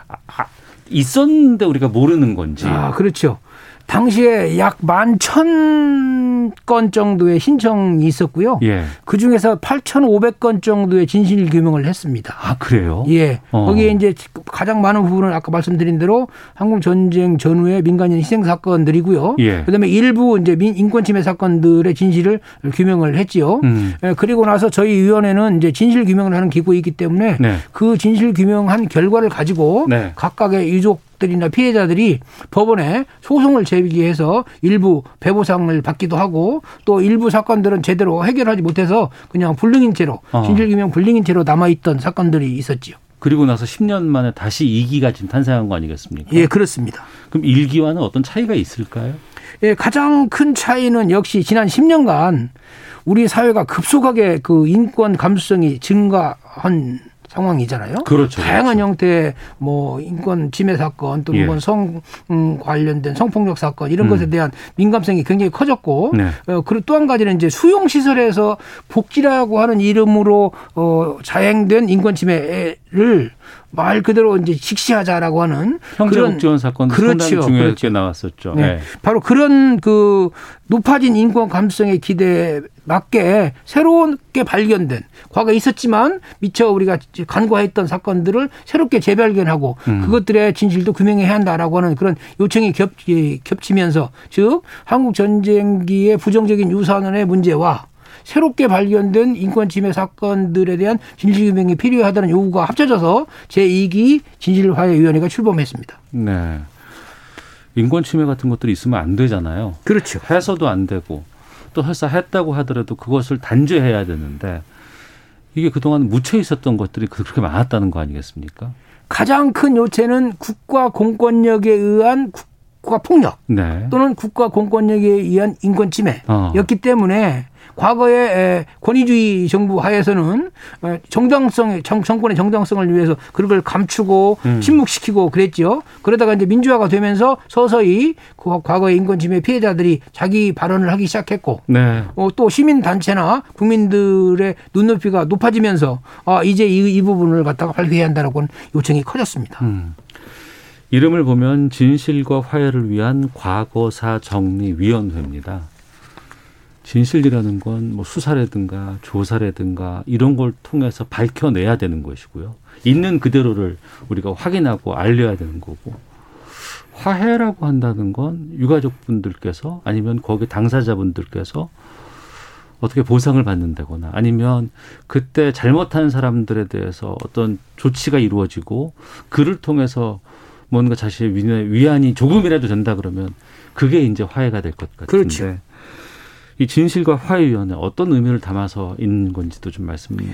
아, 아, 있었는데 우리가 모르는 건지. 아, 그렇죠. 당시에 약 만 천 건 정도의 신청이 있었고요. 예. 그 중에서 8,500건 정도의 진실 규명을 했습니다. 아 그래요? 예. 어. 거기에 이제 가장 많은 부분은 아까 말씀드린 대로 한국 전쟁 전후의 민간인 희생 사건들이고요. 예. 그다음에 일부 이제 민 인권 침해 사건들의 진실을 규명을 했지요. 음. 예, 그리고 나서 저희 위원회는 이제 진실 규명을 하는 기구이기 때문에 네. 그 진실 규명한 결과를 가지고 네. 각각의 유족 들이나 피해자들이 법원에 소송을 제기해서 일부 배보상을 받기도 하고 또 일부 사건들은 제대로 해결하지 못해서 그냥 불능인 채로 어. 진실 규명 불능인 채로 남아 있던 사건들이 있었지요. 그리고 나서 10년 만에 다시 2기가 지금 탄생한 거 아니겠습니까? 예, 그렇습니다. 그럼 1기와는 어떤 차이가 있을까요? 예, 가장 큰 차이는 역시 지난 10년간 우리 사회가 급속하게 그 인권 감수성이 증가한 상황이잖아요. 그렇죠, 다양한 형태의 뭐 인권 침해 사건 또 예. 이건 성 음, 관련된 성폭력 사건 이런 음. 것에 대한 민감성이 굉장히 커졌고 네. 어, 그리고 또 한 가지는 이제 수용 시설에서 복지라고 하는 이름으로 어 자행된 인권 침해를 말 그대로 이제 직시하자라고 하는 형제복 지원 사건도 상당히 중요하게 그렇죠. 나왔었죠. 네. 네. 바로 그런 그 높아진 인권 감수성의 기대에 맞게 새롭게 발견된 과거에 있었지만 미처 우리가 간과했던 사건들을 새롭게 재발견하고 음. 그것들의 진실도 규명해야 한다라고 하는 그런 요청이 겹, 이, 겹치면서 즉 한국 전쟁기의 부정적인 유산의 문제와 새롭게 발견된 인권 침해 사건들에 대한 진실 규명이 필요하다는 요구가 합쳐져서 제2기 진실화해위원회가 출범했습니다. 네. 인권 침해 같은 것들이 있으면 안 되잖아요. 그렇죠. 해서도 안 되고 또 설사 했다고 하더라도 그것을 단죄해야 되는데 이게 그동안 묻혀 있었던 것들이 그렇게 많았다는 거 아니겠습니까? 가장 큰 요체는 국가 공권력에 의한 국가 폭력 네. 또는 국가 공권력에 의한 인권 침해였기 어. 때문에 과거에 에, 권위주의 정부 하에서는 어, 정당성 정, 정권의 정당성을 위해서 그런 걸 감추고 음. 침묵시키고 그랬죠. 그러다가 이제 민주화가 되면서 서서히 그 과거의 인권 침해 피해자들이 자기 발언을 하기 시작했고 네. 어, 또 시민 단체나 국민들의 눈높이가 높아지면서 아 이제 이, 이 부분을 갖다가 발휘해야 한다라고 요청이 커졌습니다. 음. 이름을 보면 진실과 화해를 위한 과거사 정리 위원회입니다. 진실이라는 건 뭐 수사라든가 조사라든가 이런 걸 통해서 밝혀내야 되는 것이고요. 있는 그대로를 우리가 확인하고 알려야 되는 거고 화해라고 한다는 건 유가족 분들께서 아니면 거기 당사자분들께서 어떻게 보상을 받는다거나 아니면 그때 잘못한 사람들에 대해서 어떤 조치가 이루어지고 그를 통해서 뭔가 자신의 위안이 조금이라도 된다 그러면 그게 이제 화해가 될 것 같은데. 그렇죠. 이 진실과 화해위원회 어떤 의미를 담아서 있는 건지도 좀 말씀이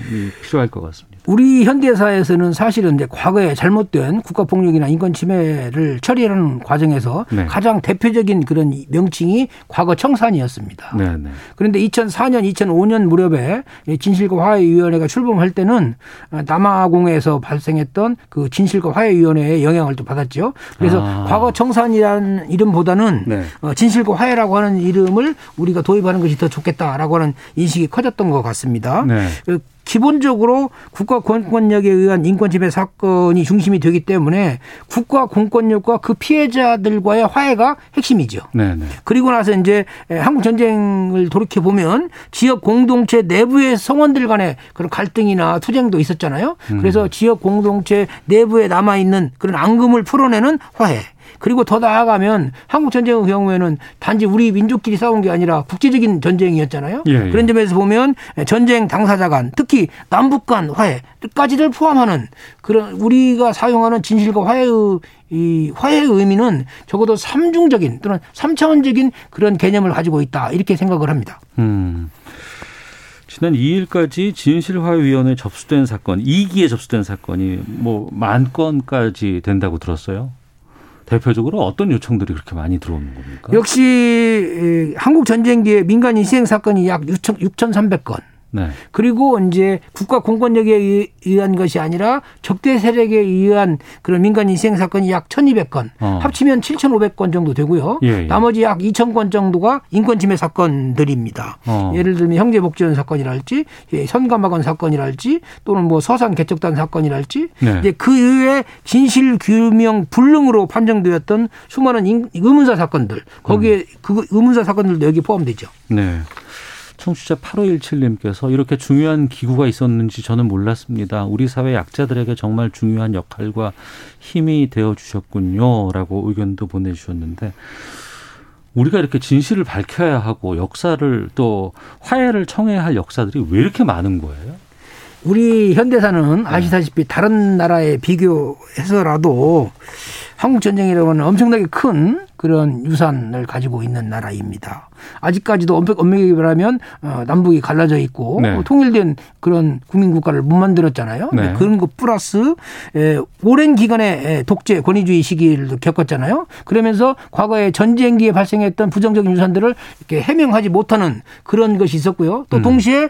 필요할 것 같습니다. 우리 현대사에서는 사실은 이제 과거에 잘못된 국가폭력이나 인권 침해를 처리하는 과정에서 네. 가장 대표적인 그런 명칭이 과거 청산이었습니다. 네, 네. 그런데 2004년, 2005년 무렵에 진실과 화해위원회가 출범할 때는 남아공에서 발생했던 그 진실과 화해위원회의 영향을 또 받았죠. 그래서 아. 과거 청산이라는 이름보다는 네. 어, 진실과 화해라고 하는 이름을 우리가 도입하는 것이 더 좋겠다라고 하는 인식이 커졌던 것 같습니다. 기본적으로 국가 공권력에 의한 인권 침해 사건이 중심이 되기 때문에 국가 공권력과 그 피해자들과의 화해가 핵심이죠. 네네. 네. 그리고 나서 이제 한국 전쟁을 돌이켜 보면 지역 공동체 내부의 성원들 간의 그런 갈등이나 투쟁도 있었잖아요. 그래서 음. 지역 공동체 내부에 남아 있는 그런 앙금을 풀어내는 화해. 그리고 더 나아가면 한국 전쟁의 경우에는 단지 우리 민족끼리 싸운 게 아니라 국제적인 전쟁이었잖아요. 예, 예. 그런 점에서 보면 전쟁 당사자 간 특히 남북 간 화해까지를 포함하는 그런 우리가 사용하는 진실과 화해의 이 화해의 의미는 적어도 삼중적인 또는 삼차원적인 그런 개념을 가지고 있다 이렇게 생각을 합니다. 음. 지난 2일까지 진실화해위원회 접수된 사건, 2기에 접수된 사건이 뭐 만 건까지 된다고 들었어요. 대표적으로 어떤 요청들이 그렇게 많이 들어오는 겁니까? 역시 한국 전쟁기에 민간 인생 사건이 약 6천 6,300건. 네. 그리고 이제 국가 공권력에 의한 것이 아니라 적대 세력에 의한 그런 민간 인생 사건이 약 1,200건, 어. 합치면 7,500건 정도 되고요. 예, 예. 나머지 약 2,000건 정도가 인권 침해 사건들입니다. 어. 예를 들면 형제 복지원 사건이랄지, 예, 선감학원 사건이랄지, 또는 뭐 서산 개척단 사건이랄지, 네. 이제 그 이외에 진실 규명 불능으로 판정되었던 수많은 의문사 사건들, 거기에 음. 그 의문사 사건들도 여기 포함되죠. 네. 청취자 8517님께서 이렇게 중요한 기구가 있었는지 저는 몰랐습니다. 우리 사회 약자들에게 정말 중요한 역할과 힘이 되어 주셨군요. 라고 의견도 보내주셨는데 우리가 이렇게 진실을 밝혀야 하고 역사를 또 화해를 청해야 할 역사들이 왜 이렇게 많은 거예요? 우리 현대사는 아시다시피 다른 나라에 비교해서라도 한국 전쟁이라고 하는 엄청나게 큰 그런 유산을 가지고 있는 나라입니다. 아직까지도 엄밀히 말하면 어, 남북이 갈라져 있고 네. 통일된 그런 국민 국가를 못 만들었잖아요. 네. 그런 것 플러스 오랜 기간의 독재 권위주의 시기를 겪었잖아요. 그러면서 과거에 전쟁기에 발생했던 부정적인 유산들을 이렇게 해명하지 못하는 그런 것이 있었고요. 또 음. 동시에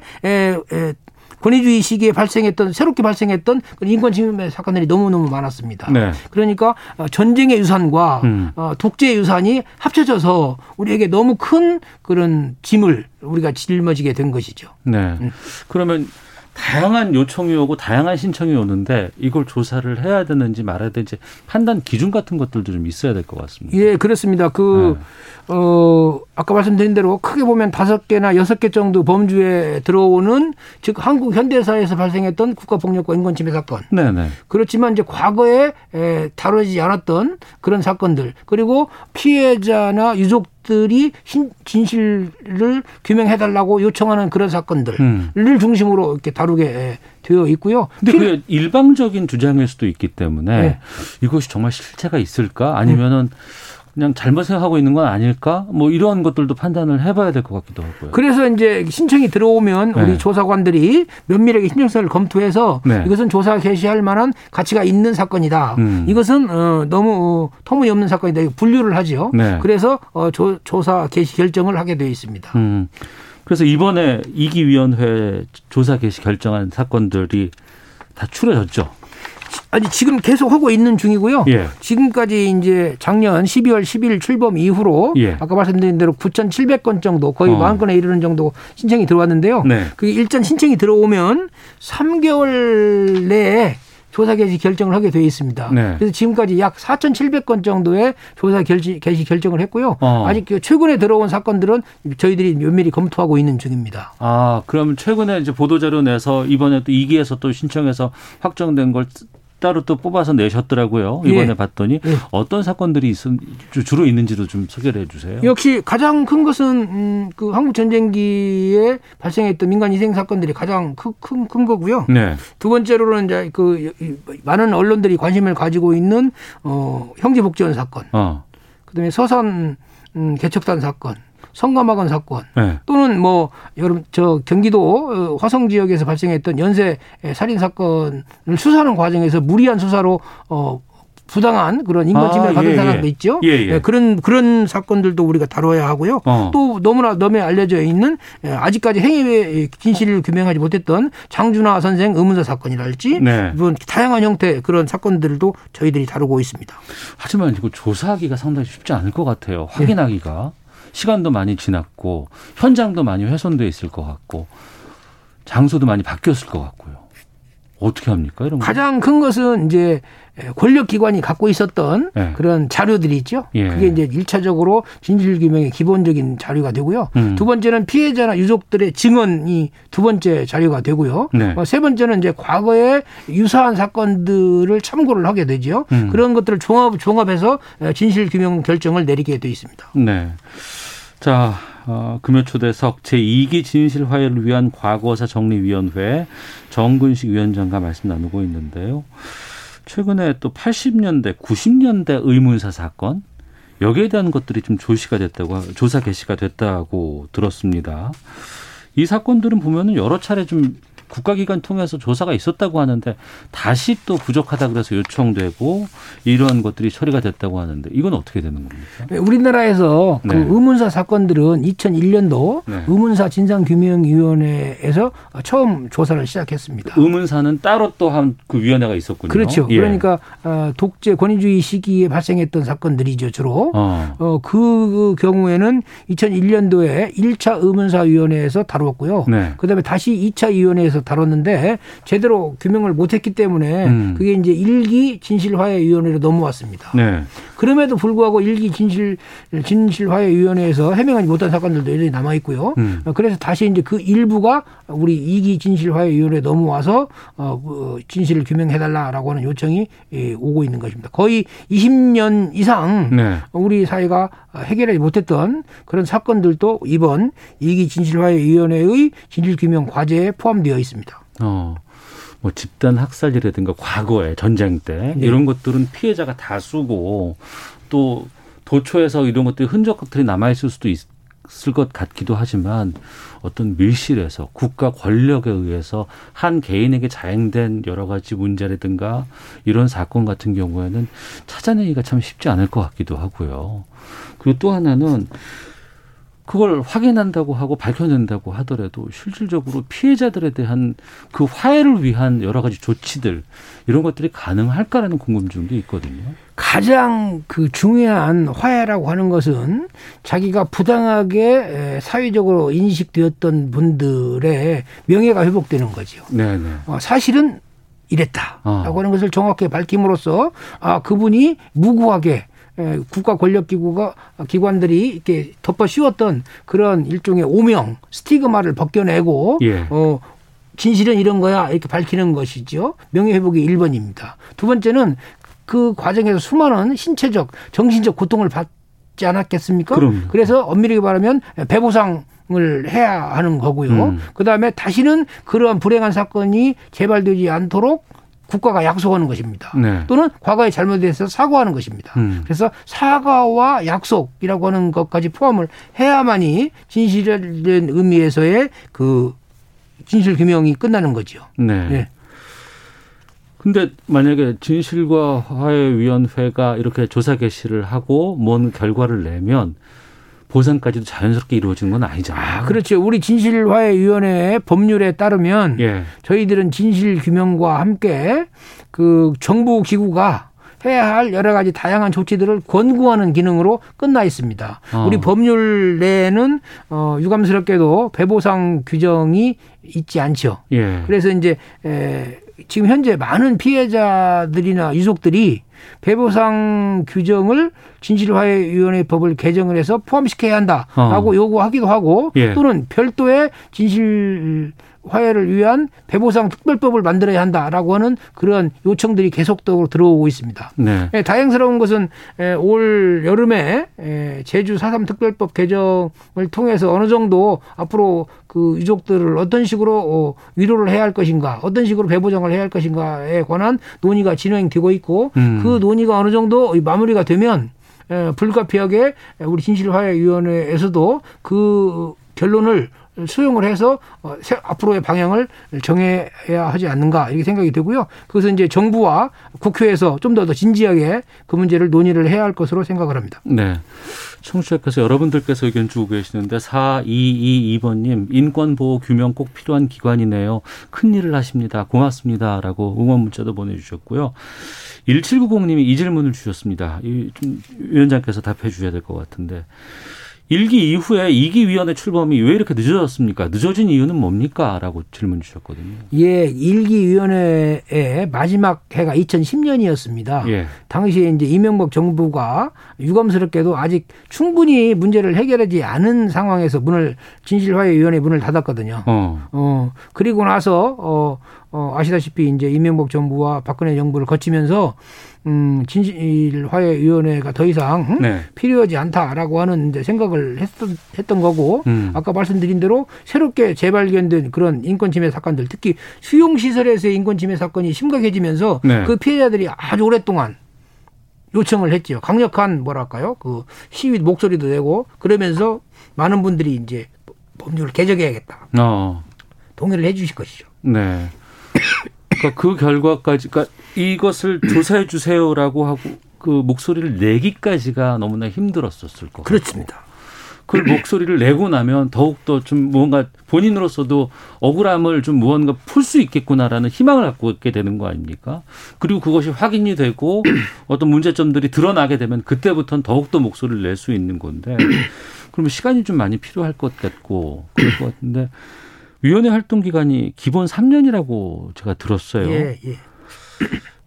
권위주의 시기에 발생했던 새롭게 발생했던 인권 침해 사건들이 너무너무 많았습니다. 네. 그러니까 어, 전쟁의 유산과 음. 어, 독재의 유산이 합쳐져서 우리에게 너무 큰 그런 짐을 우리가 짊어지게 된 것이죠. 네. 음. 그러면 다양한 요청이 오고 다양한 신청이 오는데 이걸 조사를 해야 되는지 말아야 되는지 판단 기준 같은 것들도 좀 있어야 될 것 같습니다. 예, 그렇습니다. 그, 네. 어, 아까 말씀드린 대로 크게 보면 다섯 개나 여섯 개 정도 범주에 들어오는 즉 한국 현대사에서 발생했던 국가폭력과 인권침해 사건. 네네. 네. 그렇지만 이제 과거에 에, 다루지 않았던 그런 사건들 그리고 피해자나 유족 들이 진실을 규명해달라고 요청하는 그런 사건들을 음. 중심으로 이렇게 다루게 되어 있고요. 근데 그 일방적인 주장일 수도 있기 때문에 네. 이것이 정말 실체가 있을까 아니면은 음. 그냥 잘못 생각하고 있는 건 아닐까? 뭐 이런 것들도 판단을 해봐야 될 것 같기도 하고요. 그래서 이제 신청이 들어오면 우리 네. 조사관들이 면밀하게 신청서를 검토해서 네. 이것은 조사 개시할 만한 가치가 있는 사건이다. 음. 이것은 어, 너무 어, 터무니없는 사건이다. 분류를 하죠. 네. 그래서 어, 조, 조사 개시 결정을 하게 되어 있습니다. 음. 그래서 이번에 이기위원회 조사 개시 결정한 사건들이 다 추려졌죠. 아니 지금 계속 하고 있는 중이고요. 예. 지금까지 이제 작년 12월 10일 출범 이후로 예. 아까 말씀드린 대로 9,700건 정도 거의 어. 만 건에 이르는 정도 신청이 들어왔는데요. 네. 그게 일단 신청이 들어오면 3개월 내에 조사 개시 결정을 하게 되어 있습니다. 네. 그래서 지금까지 약 4,700건 정도의 조사 개시, 개시 결정을 했고요. 어. 아직 그 최근에 들어온 사건들은 저희들이 면밀히 검토하고 있는 중입니다. 아, 그럼 최근에 이제 보도자료 내서 이번에 또 2기에서 또 신청해서 확정된 걸 따로 또 뽑아서 내셨더라고요. 이번에 예. 봤더니 예. 어떤 사건들이 있, 주로 있는지도 좀 소개를 해주세요. 역시 가장 큰 것은 음, 그 한국 전쟁기에 발생했던 민간 희생 사건들이 가장 큰, 큰, 큰 거고요. 네. 두 번째로는 이제 그 많은 언론들이 관심을 가지고 있는 어, 형제복지원 사건. 어. 그다음에 서산 음, 개척단 사건. 성감학원 사건 네. 또는 뭐 여러분 저 경기도 어, 화성 지역에서 발생했던 연쇄 살인 사건을 수사하는 과정에서 무리한 수사로 어 부당한 그런 인권 침해를 아, 받은 예, 사람도 예. 있죠. 예, 예. 네, 그런 그런 사건들도 우리가 다뤄야 하고요. 어. 또 너무나 너무 알려져 있는 예, 아직까지 행위의 진실을 규명하지 못했던 장준하 선생 의문사 사건이랄지 네. 이런 다양한 형태 그런 사건들도 저희들이 다루고 있습니다. 하지만 이거 조사하기가 상당히 쉽지 않을 것 같아요. 확인하기가 시간도 많이 지났고 현장도 많이 훼손돼 있을 것 같고 장소도 많이 바뀌었을 것 같고요. 어떻게 합니까? 이런 가장 큰 것은 이제 권력 기관이 갖고 있었던 네. 그런 자료들이 있죠. 예. 그게 이제 일차적으로 진실 규명의 기본적인 자료가 되고요. 음. 두 번째는 피해자나 유족들의 증언이 두 번째 자료가 되고요. 네. 어, 세 번째는 이제 과거에 유사한 사건들을 참고를 하게 되죠. 음. 그런 것들을 종합 종합해서 진실 규명 결정을 내리게 돼 있습니다. 네. 자, 어, 금요초대석 제2기 진실화해를 위한 과거사 정리위원회 정근식 위원장과 말씀 나누고 있는데요. 최근에 또 80년대, 90년대 의문사 사건 여기에 대한 것들이 좀 조시가 됐다고 조사 개시가 됐다고 들었습니다. 이 사건들은 보면은 여러 차례 좀 국가기관 통해서 조사가 있었다고 하는데 다시 또 부족하다 그래서 요청되고 이러한 것들이 처리가 됐다고 하는데 이건 어떻게 되는 겁니까? 네, 우리나라에서 그 네. 그 의문사 사건들은 2001년도 네. 의문사 진상규명위원회에서 처음 조사를 시작했습니다. 의문사는 따로 또 한 그 위원회가 있었군요. 그렇죠. 예. 그러니까 어, 독재 권위주의 시기에 발생했던 사건들이죠 주로. 어. 어, 그 경우에는 2001년도에 1차 의문사위원회에서 다루었고요. 네. 그다음에 다시 2차 위원회에서 다뤘는데 제대로 규명을 못했기 때문에 음. 그게 이제 일기 진실화해위원회로 넘어왔습니다. 네. 그럼에도 불구하고 일기 진실 진실화해위원회에서 해명하지 못한 사건들도 여전히 남아 있고요. 음. 그래서 다시 이제 그 일부가 우리 이기 진실화해위원회에 넘어와서 어, 그 진실을 규명해달라라고 하는 요청이 예, 오고 있는 것입니다. 거의 20년 이상 네. 우리 사회가 해결하지 못했던 그런 사건들도 이번 이기 진실화해위원회의 진실규명 과제에 포함되어 있습니다. 있습니다. 어. 뭐 집단 학살이라든가 과거에 전쟁 때 네. 이런 것들은 피해자가 다수고 또 도초에서 이런 것들이 흔적들이 남아 있을 수도 있을 것 같기도 하지만 어떤 밀실에서 국가 권력에 의해서 한 개인에게 자행된 여러 가지 문제라든가 이런 사건 같은 경우에는 찾아내기가 참 쉽지 않을 것 같기도 하고요. 그리고 또 하나는 그걸 확인한다고 하고 밝혀낸다고 하더라도 실질적으로 피해자들에 대한 그 화해를 위한 여러 가지 조치들 이런 것들이 가능할까라는 궁금증도 있거든요. 가장 그 중요한 화해라고 하는 것은 자기가 부당하게 사회적으로 인식되었던 분들의 명예가 회복되는 거죠. 네네. 어, 사실은 이랬다라고 어. 하는 것을 정확하게 밝힘으로써 아 그분이 무고하게 국가 권력 기구가 기관들이 이렇게 덮어 씌웠던 그런 일종의 오명 스티그마를 벗겨내고 예. 어 진실은 이런 거야 이렇게 밝히는 것이죠. 명예 회복이 1번입니다. 두 번째는 그 과정에서 수많은 신체적 정신적 고통을 받지 않았겠습니까? 그럼요. 그래서 엄밀히 말하면 배보상 을 해야 하는 거고요. 음. 그 다음에 다시는 그러한 불행한 사건이 재발되지 않도록 국가가 약속하는 것입니다. 네. 또는 과거에 잘못돼서 사과하는 것입니다. 음. 그래서 사과와 약속이라고 하는 것까지 포함을 해야만이 진실된 의미에서의 그 진실 규명이 끝나는 거죠. 네. 네. 근데 만약에 진실과 화해위원회가 이렇게 조사 개시를 하고 뭔 결과를 내면 보상까지도 자연스럽게 이루어지는 건 아니잖아요. 아, 그렇죠. 우리 진실화해위원회 법률에 따르면 예. 저희들은 진실 규명과 함께 그 정부 기구가 해야 할 여러 가지 다양한 조치들을 권고하는 기능으로 끝나 있습니다. 어. 우리 법률 내에는 어 유감스럽게도 배보상 규정이 있지 않죠. 예. 그래서 이제 에 지금 현재 많은 피해자들이나 유족들이 배보상 규정을 진실화해위원회 법을 개정을 해서 포함시켜야 한다라고 어. 요구하기도 하고 예. 또는 별도의 진실 화해를 위한 배보상 특별법을 만들어야 한다라고 하는 그런 요청들이 계속적으로 들어오고 있습니다. 네. 예, 다행스러운 것은 예, 올 여름에 예, 제주 4.3 특별법 개정을 통해서 어느 정도 앞으로 그 유족들을 어떤 식으로 어, 위로를 해야 할 것인가, 어떤 식으로 배보장을 해야 할 것인가에 관한 논의가 진행되고 있고 음. 그 논의가 어느 정도 마무리가 되면 불가피하게 우리 진실화해위원회에서도 그 결론을 수용을 해서 어, 앞으로의 방향을 정해야 하지 않는가 이렇게 생각이 되고요. 그것은 이제 정부와 국회에서 좀 더 더 진지하게 그 문제를 논의를 해야 할 것으로 생각을 합니다. 네. 청취자께서 여러분들께서 의견 주고 계시는데 4222번님 인권보호 규명 꼭 필요한 기관이네요. 큰일을 하십니다. 고맙습니다. 라고 응원 문자도 보내주셨고요. 1790님이 이 질문을 주셨습니다. 이 좀 위원장께서 답해 주셔야 될 것 같은데 일기 이후에 이기 위원회 출범이 왜 이렇게 늦어졌습니까? 늦어진 이유는 뭡니까? 라고 질문 주셨거든요. 예, 일기 위원회의 마지막 해가 2010년이었습니다. 예. 당시에 이제 이명박 정부가 유감스럽게도 아직 충분히 문제를 해결하지 않은 상황에서 문을 진실화해 위원회 문을 닫았거든요. 어. 어 그리고 나서 어, 어 아시다시피 이제 이명박 정부와 박근혜 정부를 거치면서 음, 진실화해위원회가 더 이상 응? 네. 필요하지 않다라고 하는 이제 생각을 했던, 했던 거고 음. 아까 말씀드린 대로 새롭게 재발견된 그런 인권침해 사건들 특히 수용시설에서의 인권침해 사건이 심각해지면서 네. 그 피해자들이 아주 오랫동안 요청을 했지요. 강력한 뭐랄까요 그 시위 목소리도 내고 그러면서 많은 분들이 이제 법률을 개정해야겠다. 어. 동의를 해 주실 것이죠. 네. 그러니까 그 결과까지, 그러니까 이것을 조사해 주세요라고 하고 그 목소리를 내기까지가 너무나 힘들었었을 것. 그렇습니다. 그 목소리를 내고 나면 더욱더 좀 뭔가 본인으로서도 억울함을 좀 무언가 풀 수 있겠구나라는 희망을 갖고 있게 되는 거 아닙니까? 그리고 그것이 확인이 되고 어떤 문제점들이 드러나게 되면 그때부터는 더욱더 목소리를 낼 수 있는 건데 그러면 시간이 좀 많이 필요할 것 같고 그럴 것 같은데 위원회 활동 기간이 기본 3년이라고 제가 들었어요. 예, 예.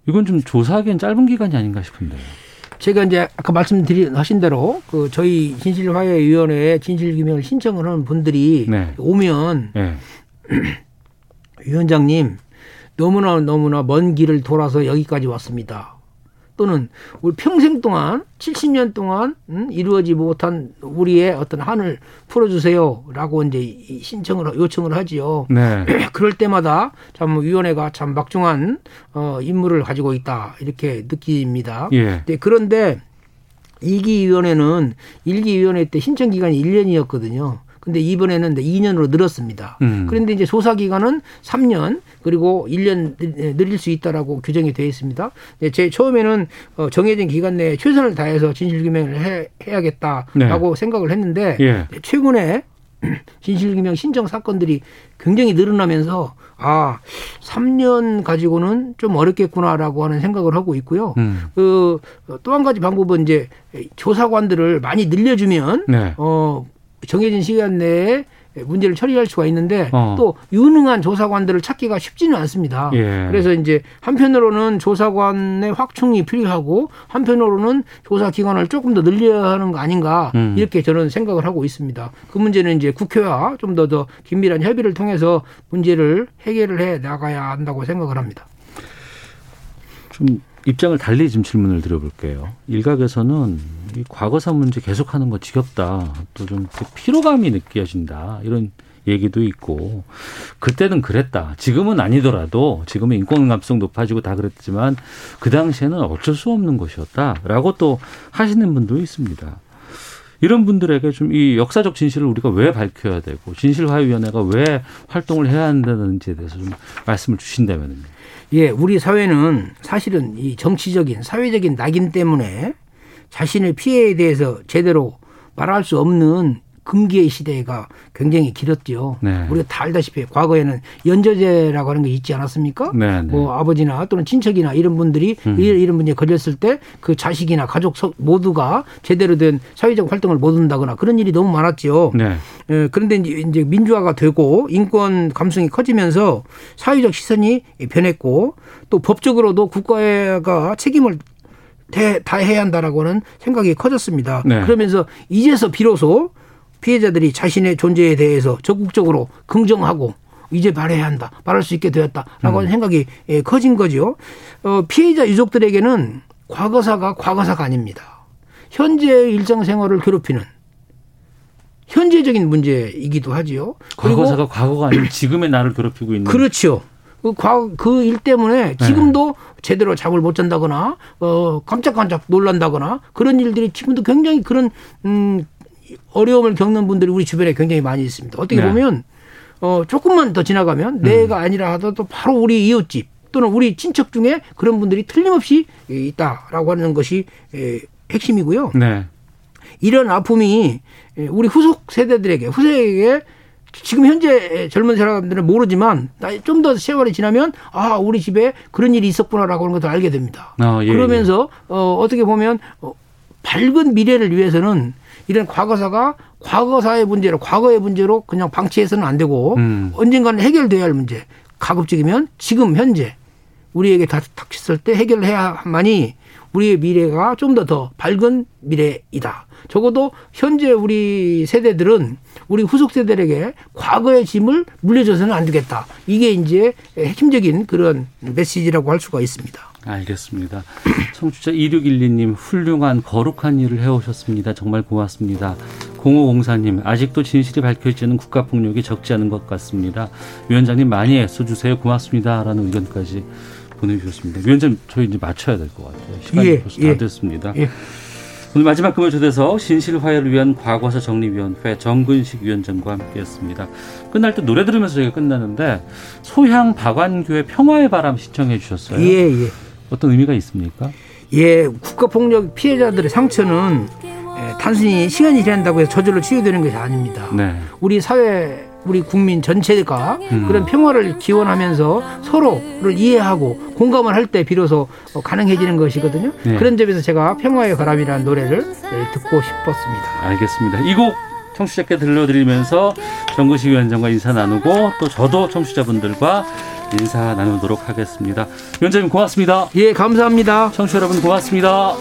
이건 좀 조사하기엔 짧은 기간이 아닌가 싶은데. 제가 이제 아까 말씀드린 하신 대로 그 저희 진실화해위원회에 진실규명을 신청을 하는 분들이 네. 오면 네. 위원장님 너무나 너무나 먼 길을 돌아서 여기까지 왔습니다. 또는 우리 평생 동안 70년 동안 음, 이루어지 못한 우리의 어떤 한을 풀어주세요라고 이제 신청을 요청을 하지요. 네. 그럴 때마다 참 위원회가 참 막중한 어, 임무를 가지고 있다 이렇게 느낍니다. 예. 네, 그런데 이기 위원회는 일기 위원회 때 신청 기간이 1년이었거든요. 근데 이번에는 2년으로 늘었습니다. 음. 그런데 이제 조사 기간은 3년 그리고 1년 늘릴 수 있다라고 규정이 되어 있습니다. 제 처음에는 어, 정해진 기간 내에 최선을 다해서 진실규명을 해, 해야겠다라고 네. 생각을 했는데 예. 최근에 진실규명 신청 사건들이 굉장히 늘어나면서 아 3년 가지고는 좀 어렵겠구나라고 하는 생각을 하고 있고요. 음. 그또 한 가지 방법은 이제 조사관들을 많이 늘려주면 네. 어 정해진 시간 내에 문제를 처리할 수가 있는데 어. 또 유능한 조사관들을 찾기가 쉽지는 않습니다. 예. 그래서 이제 한편으로는 조사관의 확충이 필요하고 한편으로는 조사 기관을 조금 더 늘려야 하는 거 아닌가 음. 이렇게 저는 생각을 하고 있습니다. 그 문제는 이제 국회와 좀 더 더 긴밀한 협의를 통해서 문제를 해결을 해 나가야 한다고 생각을 합니다. 좀 입장을 달리 좀 질문을 드려볼게요. 일각에서는 이 과거사 문제 계속하는 거 지겹다. 또 좀 피로감이 느껴진다. 이런 얘기도 있고 그때는 그랬다. 지금은 아니더라도 지금은 인권 감성 높아지고 다 그랬지만 그 당시에는 어쩔 수 없는 것이었다라고 또 하시는 분도 있습니다. 이런 분들에게 좀 이 역사적 진실을 우리가 왜 밝혀야 되고 진실화위원회가 왜 활동을 해야 한다는지에 대해서 좀 말씀을 주신다면요. 예, 우리 사회는 사실은 이 정치적인 사회적인 낙인 때문에 자신의 피해에 대해서 제대로 말할 수 없는 금기의 시대가 굉장히 길었죠. 네. 우리가 다 알다시피 과거에는 연저제라고 하는 게 있지 않았습니까? 네, 네. 뭐 아버지나 또는 친척이나 이런 분들이 음. 이런 문제 걸렸을 때 그 자식이나 가족 모두가 제대로 된 사회적 활동을 못 한다거나 그런 일이 너무 많았죠. 네. 예, 그런데 이제 민주화가 되고 인권 감성이 커지면서 사회적 시선이 변했고 또 법적으로도 국가가 책임을 다 해야 한다라고는 생각이 커졌습니다. 네. 그러면서 이제서 비로소 피해자들이 자신의 존재에 대해서 적극적으로 긍정하고 이제 말해야 한다. 말할 수 있게 되었다라고 하는 생각이 예, 커진 거죠. 어, 피해자 유족들에게는 과거사가 과거사가 아닙니다. 현재 일상생활을 괴롭히는 현재적인 문제이기도 하지요. 과거사가 과거가 아닌 지금의 나를 괴롭히고 있는. 그렇죠. 그 일 때문에 지금도 네. 제대로 잠을 못 잔다거나 어 깜짝깜짝 놀란다거나 그런 일들이 지금도 굉장히 그런 음 어려움을 겪는 분들이 우리 주변에 굉장히 많이 있습니다. 어떻게 네. 보면 어 조금만 더 지나가면 음. 내가 아니라 하더라도 바로 우리 이웃집 또는 우리 친척 중에 그런 분들이 틀림없이 있다라고 하는 것이 핵심이고요. 네. 이런 아픔이 우리 후속 세대들에게 후세에게 지금 현재 젊은 사람들은 모르지만 좀 더 세월이 지나면 아 우리 집에 그런 일이 있었구나라고 하는 것도 알게 됩니다. 아, 예, 그러면서 예. 어, 어떻게 보면 어, 밝은 미래를 위해서는 이런 과거사가 과거사의 문제로 과거의 문제로 그냥 방치해서는 안 되고 음. 언젠가는 해결돼야 할 문제. 가급적이면 지금 현재 우리에게 닥쳤을 때 해결해야만이 우리의 미래가 좀 더더 밝은 미래이다. 적어도 현재 우리 세대들은 우리 후속 세대에게 과거의 짐을 물려줘서는 안 되겠다. 이게 이제 핵심적인 그런 메시지라고 할 수가 있습니다. 알겠습니다. 청취자 2612님 훌륭한 거룩한 일을 해오셨습니다. 정말 고맙습니다. 0504님 아직도 진실이 밝혀지는 국가폭력이 적지 않은 것 같습니다. 위원장님 많이 애써주세요. 고맙습니다. 라는 의견까지 보내주셨습니다. 위원장님 저희 이제 맞춰야 될 것 같아요. 시간이 예, 벌써 다 예, 됐습니다. 예. 오늘 마지막 금을 초대서 진실화해를 위한 과거사 정리위원회 정근식 위원장과 함께했습니다. 끝날 때 노래 들으면서 저희가 끝나는데 소향 박완규의 평화의 바람 시청해 주셨어요. 예, 예. 어떤 의미가 있습니까? 예, 국가폭력 피해자들의 상처는 단순히 시간이 지난다고 해서 저절로 치유되는 것이 아닙니다. 네. 우리 사회 우리 국민 전체가 음. 그런 평화를 기원하면서 서로를 이해하고 공감을 할 때 비로소 가능해지는 것이거든요. 네. 그런 점에서 제가 평화의 바람이라는 노래를 듣고 싶었습니다. 알겠습니다. 이곡 청취자께 들려드리면서 정근식 위원장과 인사 나누고 또 저도 청취자분들과 인사 나누도록 하겠습니다. 위원장님 고맙습니다. 예, 감사합니다. 청취자 여러분 고맙습니다.